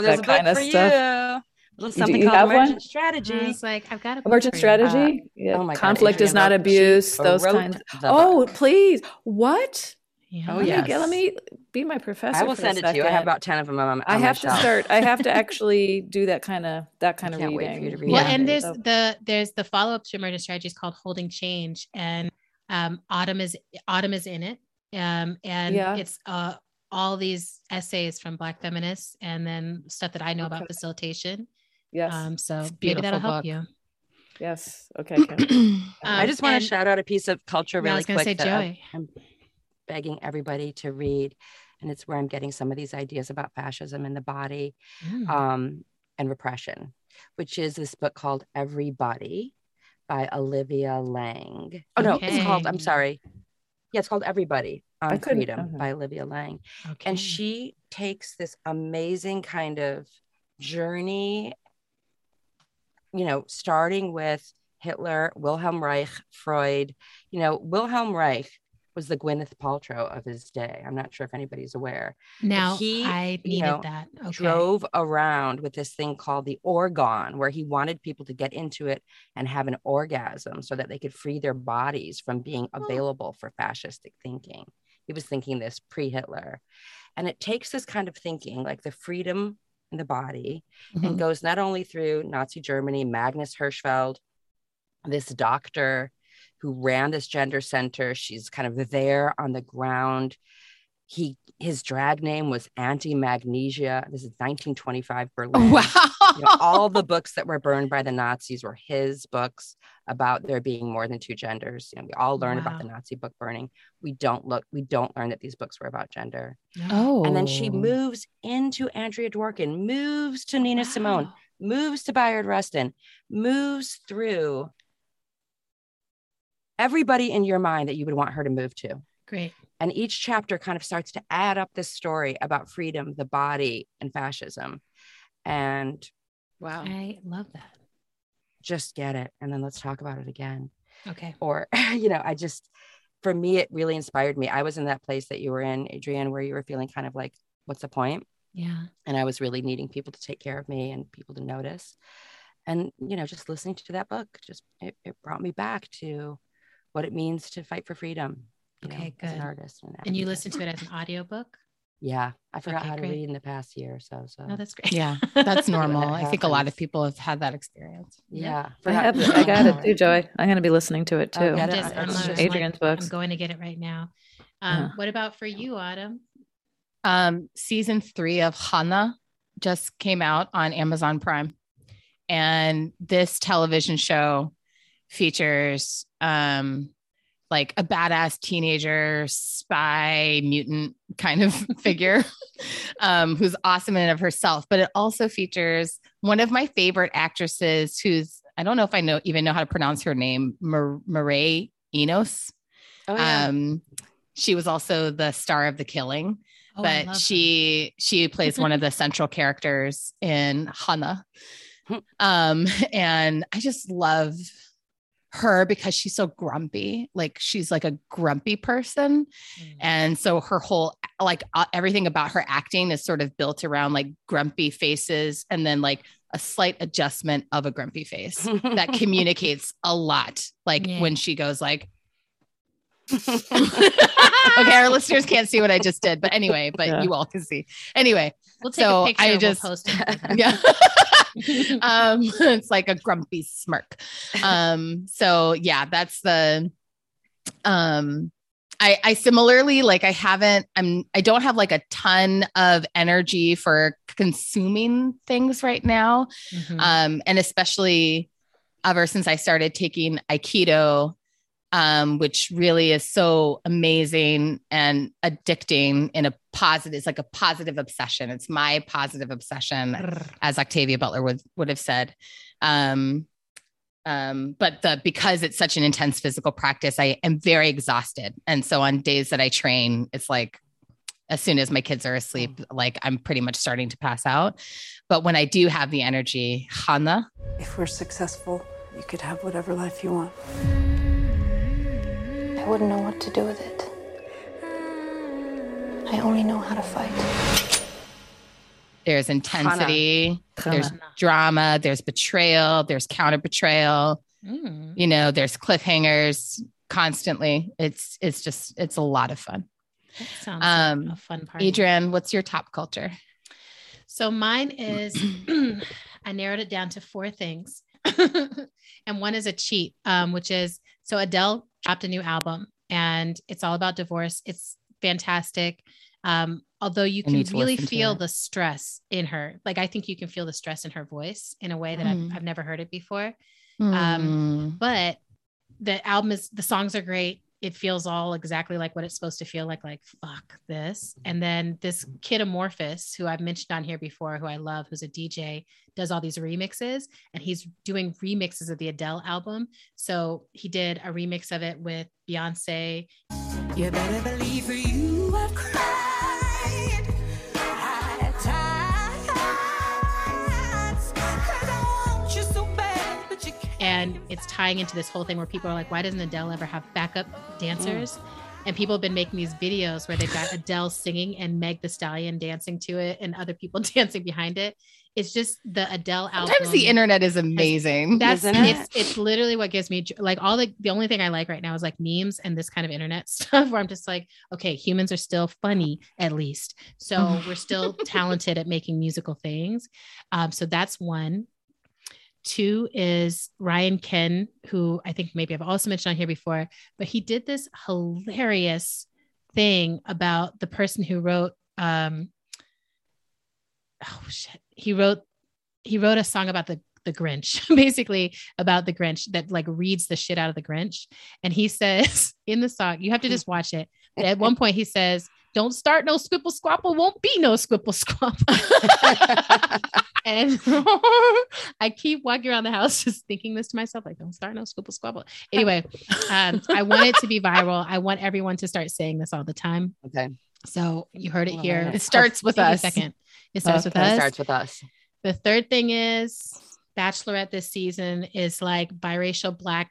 like there's that a kind book of for stuff. you. A little Do something you called have one? emergent I strategy. was like, I've got a book Emergent for you. strategy. yeah. oh my God, Conflict is not abuse. Those kinds. Oh, book. please. What? Yeah. Oh, Let me let me be my professor. I will for a send it to you. I have about ten of them on, on I my have to shelf. start. I have to actually do that kind of that kind of can't reading. wait for you to read Well, and there's So- the there's the follow up to emergent strategies called Holding Change, and um, Autumn is Autumn is in it, um, and Yeah. it's uh, all these essays from Black feminists, and then stuff that I know about facilitation. yes, Um, so It's maybe that'll help book. you. yes. Okay. Kim. I Um, just want to shout out a piece of culture Yeah, I really was gonna quick say that I'm- Joey. I'm begging everybody to read, and it's where I'm getting some of these ideas about fascism in the body Mm. um, and repression, which is this book called Everybody by Olivia Laing. Oh no, it's called. I'm sorry. Yeah, it's called Everybody on Freedom uh-huh. by Olivia Laing. okay. and she takes this amazing kind of journey you know starting with hitler wilhelm reich freud you know wilhelm reich was the gwyneth paltrow of his day i'm not sure if anybody's aware now he, I you know, that. Okay. drove around with this thing called the orgone where he wanted people to get into it and have an orgasm so that they could free their bodies from being available for fascistic thinking he was thinking this pre-hitler and it takes this kind of thinking like the freedom in the body Mhm. and goes not only through nazi germany magnus hirschfeld this doctor who ran this gender center she's kind of there on the ground he his drag name was anti magnesia this is 1925 berlin Wow. you know, all the books that were burned by the Nazis were his books about there being more than two genders. You know, we all learn about the Nazi book burning. We don't look, we don't learn that these books were about gender. Oh. And then she moves into Andrea Dworkin, moves to Nina Simone, moves to Bayard Rustin, moves through everybody in your mind that you would want her to move to. Great. And each chapter kind of starts to add up this story about freedom, the body, and fascism. And wow. I love that. just get it. And then let's talk about it again. Okay. Or, you know, I just, for me, it really inspired me. I was in that place that you were in, Adrienne, where you were feeling kind of like, what's the point? Yeah. And I was really needing people to take care of me and people to notice. And, you know, just listening to that book, just it, it brought me back to what it means to fight for freedom. Okay, know, as an artist. And, And you listen to it as an audiobook? Yeah. I forgot Okay, how to great. read in the past year or so. So, No, that's great. Yeah, that's normal. That I think a lot of people have had that experience. yeah. I have. I got it too, Joy. I'm going to be listening to it Oh, too. get it? I'm, It's just- Adrienne's like, books. I'm going to get it right now. Um, Yeah. What about for you, Autumn? Um, season three of Hanna just came out on Amazon Prime. And this television show features um like a badass teenager spy mutant kind of figure um who's awesome in and of herself but it also features one of my favorite actresses who's i don't know if i know even know how to pronounce her name Mar- Marae Enos Oh, yeah. um she was also the star of the killing Oh, but her. she she plays one of the central characters in Hanna. Hmm. Um, and I just love her because she's so grumpy. Like she's like a grumpy person. Mm. And so her whole like uh, everything about her acting is sort of built around like grumpy faces and then like a slight adjustment of a grumpy face that communicates a lot. Like Yeah. when she goes like okay, our listeners can't see what I just did, but anyway, but Yeah. you all can see. Anyway, We'll take so a picture I we'll just- it. yeah. um, it's like a grumpy smirk. Um, so yeah, that's the um I I similarly like I haven't I'm I don't have like a ton of energy for consuming things right now. Mhm. Um, and especially ever since I started taking Aikido, um, which really is so amazing and addicting in a positive. It's like a positive obsession. It's my positive obsession, as Octavia Butler would would have said. Um, um, but the because it's such an intense physical practice, I am very exhausted, and so on days that I train, it's like as soon as my kids are asleep, like I'm pretty much starting to pass out. But when I do have the energy, Hanna, If we're successful, you could have whatever life you want. I wouldn't know what to do with it. I only know how to fight. there's intensity, there's drama, there's betrayal, there's counter betrayal. Mm, You know, there's cliffhangers constantly. It's it's just it's a lot of fun. that sounds Um, like a fun part. Adrienne, what's your top culture? So mine is I narrowed it down to four things. and one is a cheat, um, which is so Adele dropped a new album and it's all about divorce. It's fantastic. Um, although you I can really feel the stress in her. Like I think you can feel the stress in her voice in a way that Mm. I've, I've never heard it before. Um, Um, But the album is the songs are great. It feels all exactly like what it's supposed to feel like, like fuck this. Mm-hmm. And then this kid Amorphous, who I've mentioned on here before, who I love, who's a DJ, does all these remixes and he's doing remixes of the Adele album. So he did a remix of it with Beyonce. You better believe for you I've cried it's tying into this whole thing where people are like, why doesn't Adele ever have backup dancers? And people have been making these videos where they've got Adele singing and Meg the Stallion dancing to it and other people dancing behind it. It's just the Adele album. sometimes the internet is amazing. That's Isn't it? it's it's literally what gives me like all the the only thing I like right now is like memes and this kind of internet stuff where I'm just like, okay, humans are still funny at least. So we're still talented at making musical things. Um, so that's one. Two is Ryan Ken, who I think maybe I've also mentioned on here before, but he did this hilarious thing about the person who wrote um oh shit. He wrote he wrote a song about the the Grinch, basically about the Grinch that like reads the shit out of the Grinch. And he says in the song, you have to just watch it. But at one point he says, Don't start no squipple squapple, won't be no squipple squapple. and I keep walking around the house just thinking this to myself, like, don't start no squipple squabble. Anyway, um, I want it to be viral. I want everyone to start saying this all the time. Okay. So you heard it here. It starts with us. Second. It starts with It us. starts with us. The third thing is Bachelorette this season is like biracial black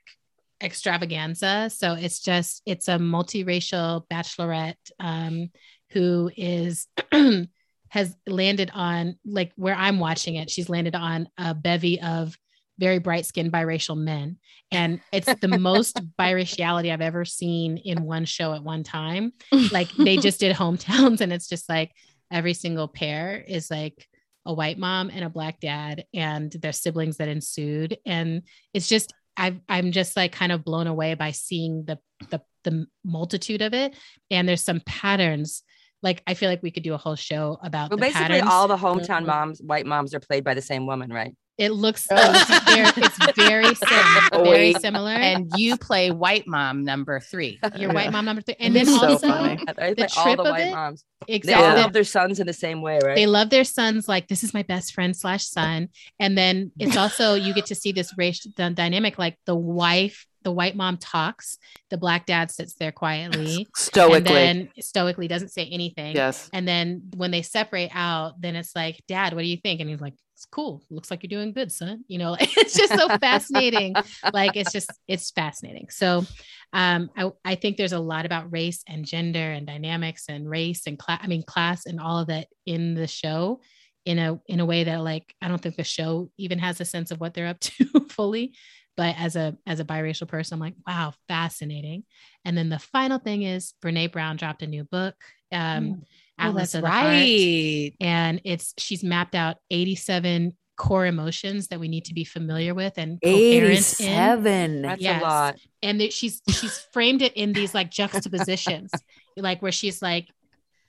extravaganza. So it's just it's a multiracial bachelorette um, who is has landed on like where I'm watching it. She's landed on a bevy of very bright skinned biracial men. And it's the most biraciality I've ever seen in one show at one time. Like they just did hometowns, and it's just like every single pair is like a white mom and a black dad and their siblings that ensued and it's just i i'm just like kind of blown away by seeing the the the multitude of it and there's some patterns like i feel like we could do a whole show about Well, basically, patterns. all the hometown mm-hmm. moms, white moms, are played by the same woman, right? It looks it's very, it's very similar very similar and you play white mom number three. your white mom number three and then So also funny. They play all trip the of white it- moms. They exactly all love their sons in the same way, right? they love their sons like this is my best friend slash son and then it's also you get to see this race dynamic like the wife the white mom talks the black dad sits there quietly Stoically. and then stoically doesn't say anything. Yes. and then when they separate out then it's like dad what do you think? And he's like it's cool. Looks like you're doing good son. You know it's just so fascinating. Like it's just it's fascinating. So um I, I think there's a lot about race and gender and dynamics and race and class i mean class and all of that in the show in a in a way that like i don't think the show even has a sense of what they're up to fully but as a as a biracial person i'm like wow fascinating and then the final thing is brene brown dropped a new book um Oh, Atlas that's of the Heart and it's she's mapped out 87 core emotions that we need to be familiar with and coherent in. 87. That's Yes. a lot. and that she's she's framed it in these like juxtapositions like where she's like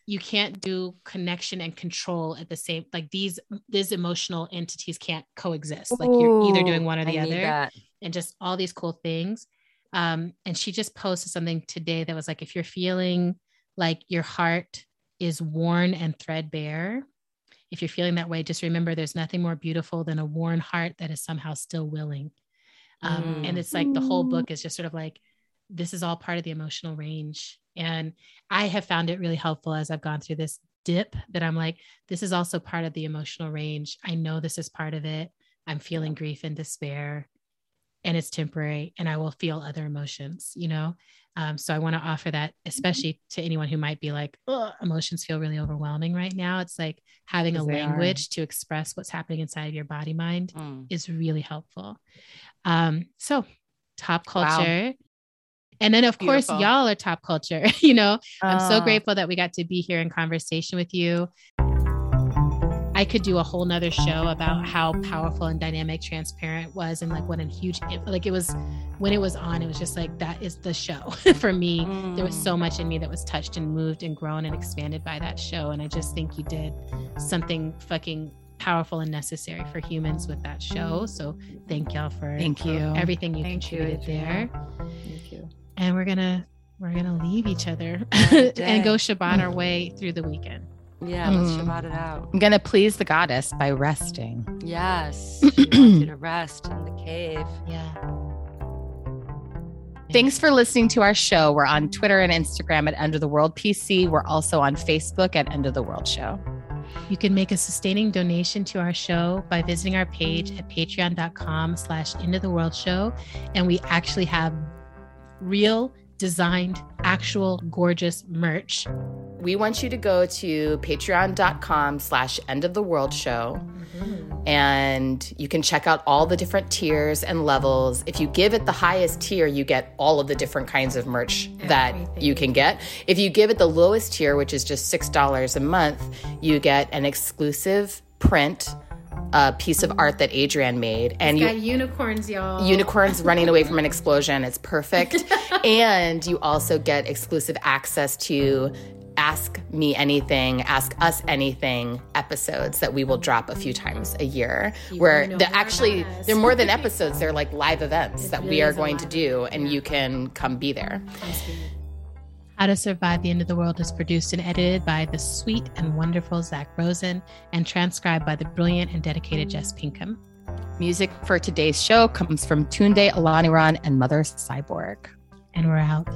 you can't do connection and control at the same like these these emotional entities can't coexist like you're either doing one or the I need other that. And just all these cool things Um, and she just posted something today that was like, if you're feeling like your heart is worn and threadbare, if you're feeling that way, just remember there's nothing more beautiful than a worn heart that is somehow still willing. Um, And it's like the whole book is just sort of like, this is all part of the emotional range. And I have found it really helpful as I've gone through this dip that I'm like, this is also part of the emotional range. I know this is part of it. I'm feeling grief and despair, and it's temporary, and I will feel other emotions, you know? Um, so I want to offer that, especially to anyone who might be like, "Ugh, emotions feel really overwhelming right now. It's like having a they are. language to express what's happening inside of your body mind Mm. is really helpful. Um, so top Wow. culture. And then of course y'all are top culture, you know. I'm so Uh, grateful that we got to be here in conversation with you. I could do a whole nother show about how powerful and dynamic transparent was and like what a huge like it was when it was on, it was just like that is the show for me. There was so much in me that was touched and moved and grown and expanded by that show. And I just think you did something fucking powerful and necessary for humans with that show. So thank y'all for, Thank for you. everything you Thank you, contributed there. Thank you. And we're gonna we're gonna leave each other and go day. Shabbat our way through the weekend. Yeah, let's Mm. Shabbat it out. I'm gonna please the goddess by resting. Yes. She wants you to rest in the cave. Yeah. Thanks for listening to our show. We're on Twitter and Instagram at End of the World PC. We're also on Facebook at End of the World Show. You can make a sustaining donation to our show by visiting our page at patreon.com slash end of the world show. And we actually have real designed, actual gorgeous merch. We want you to go to patreon.com slash end of the world show. And you can check out all the different tiers and levels. If you give it the highest tier, you get all of the different kinds of merch that you can get. If you give it the lowest tier, which is just $6 a month, you get an exclusive print, a piece of art that Adrienne made. And you got unicorns, y'all. unicorns running away from an explosion. It's perfect. and you also get exclusive access to Ask Me Anything, Ask Us Anything episodes that we will drop a few times a year. where they're actually, us. they're more than episodes, they're like live events that we are going to do, and yeah. you can come be there. How to Survive the End of the World is produced and edited by the sweet and wonderful Zach Rosen and transcribed by the brilliant and dedicated Jess Pinkham. Music for today's show comes from Tunde Olaniran and Mother Cyborg. And we're out.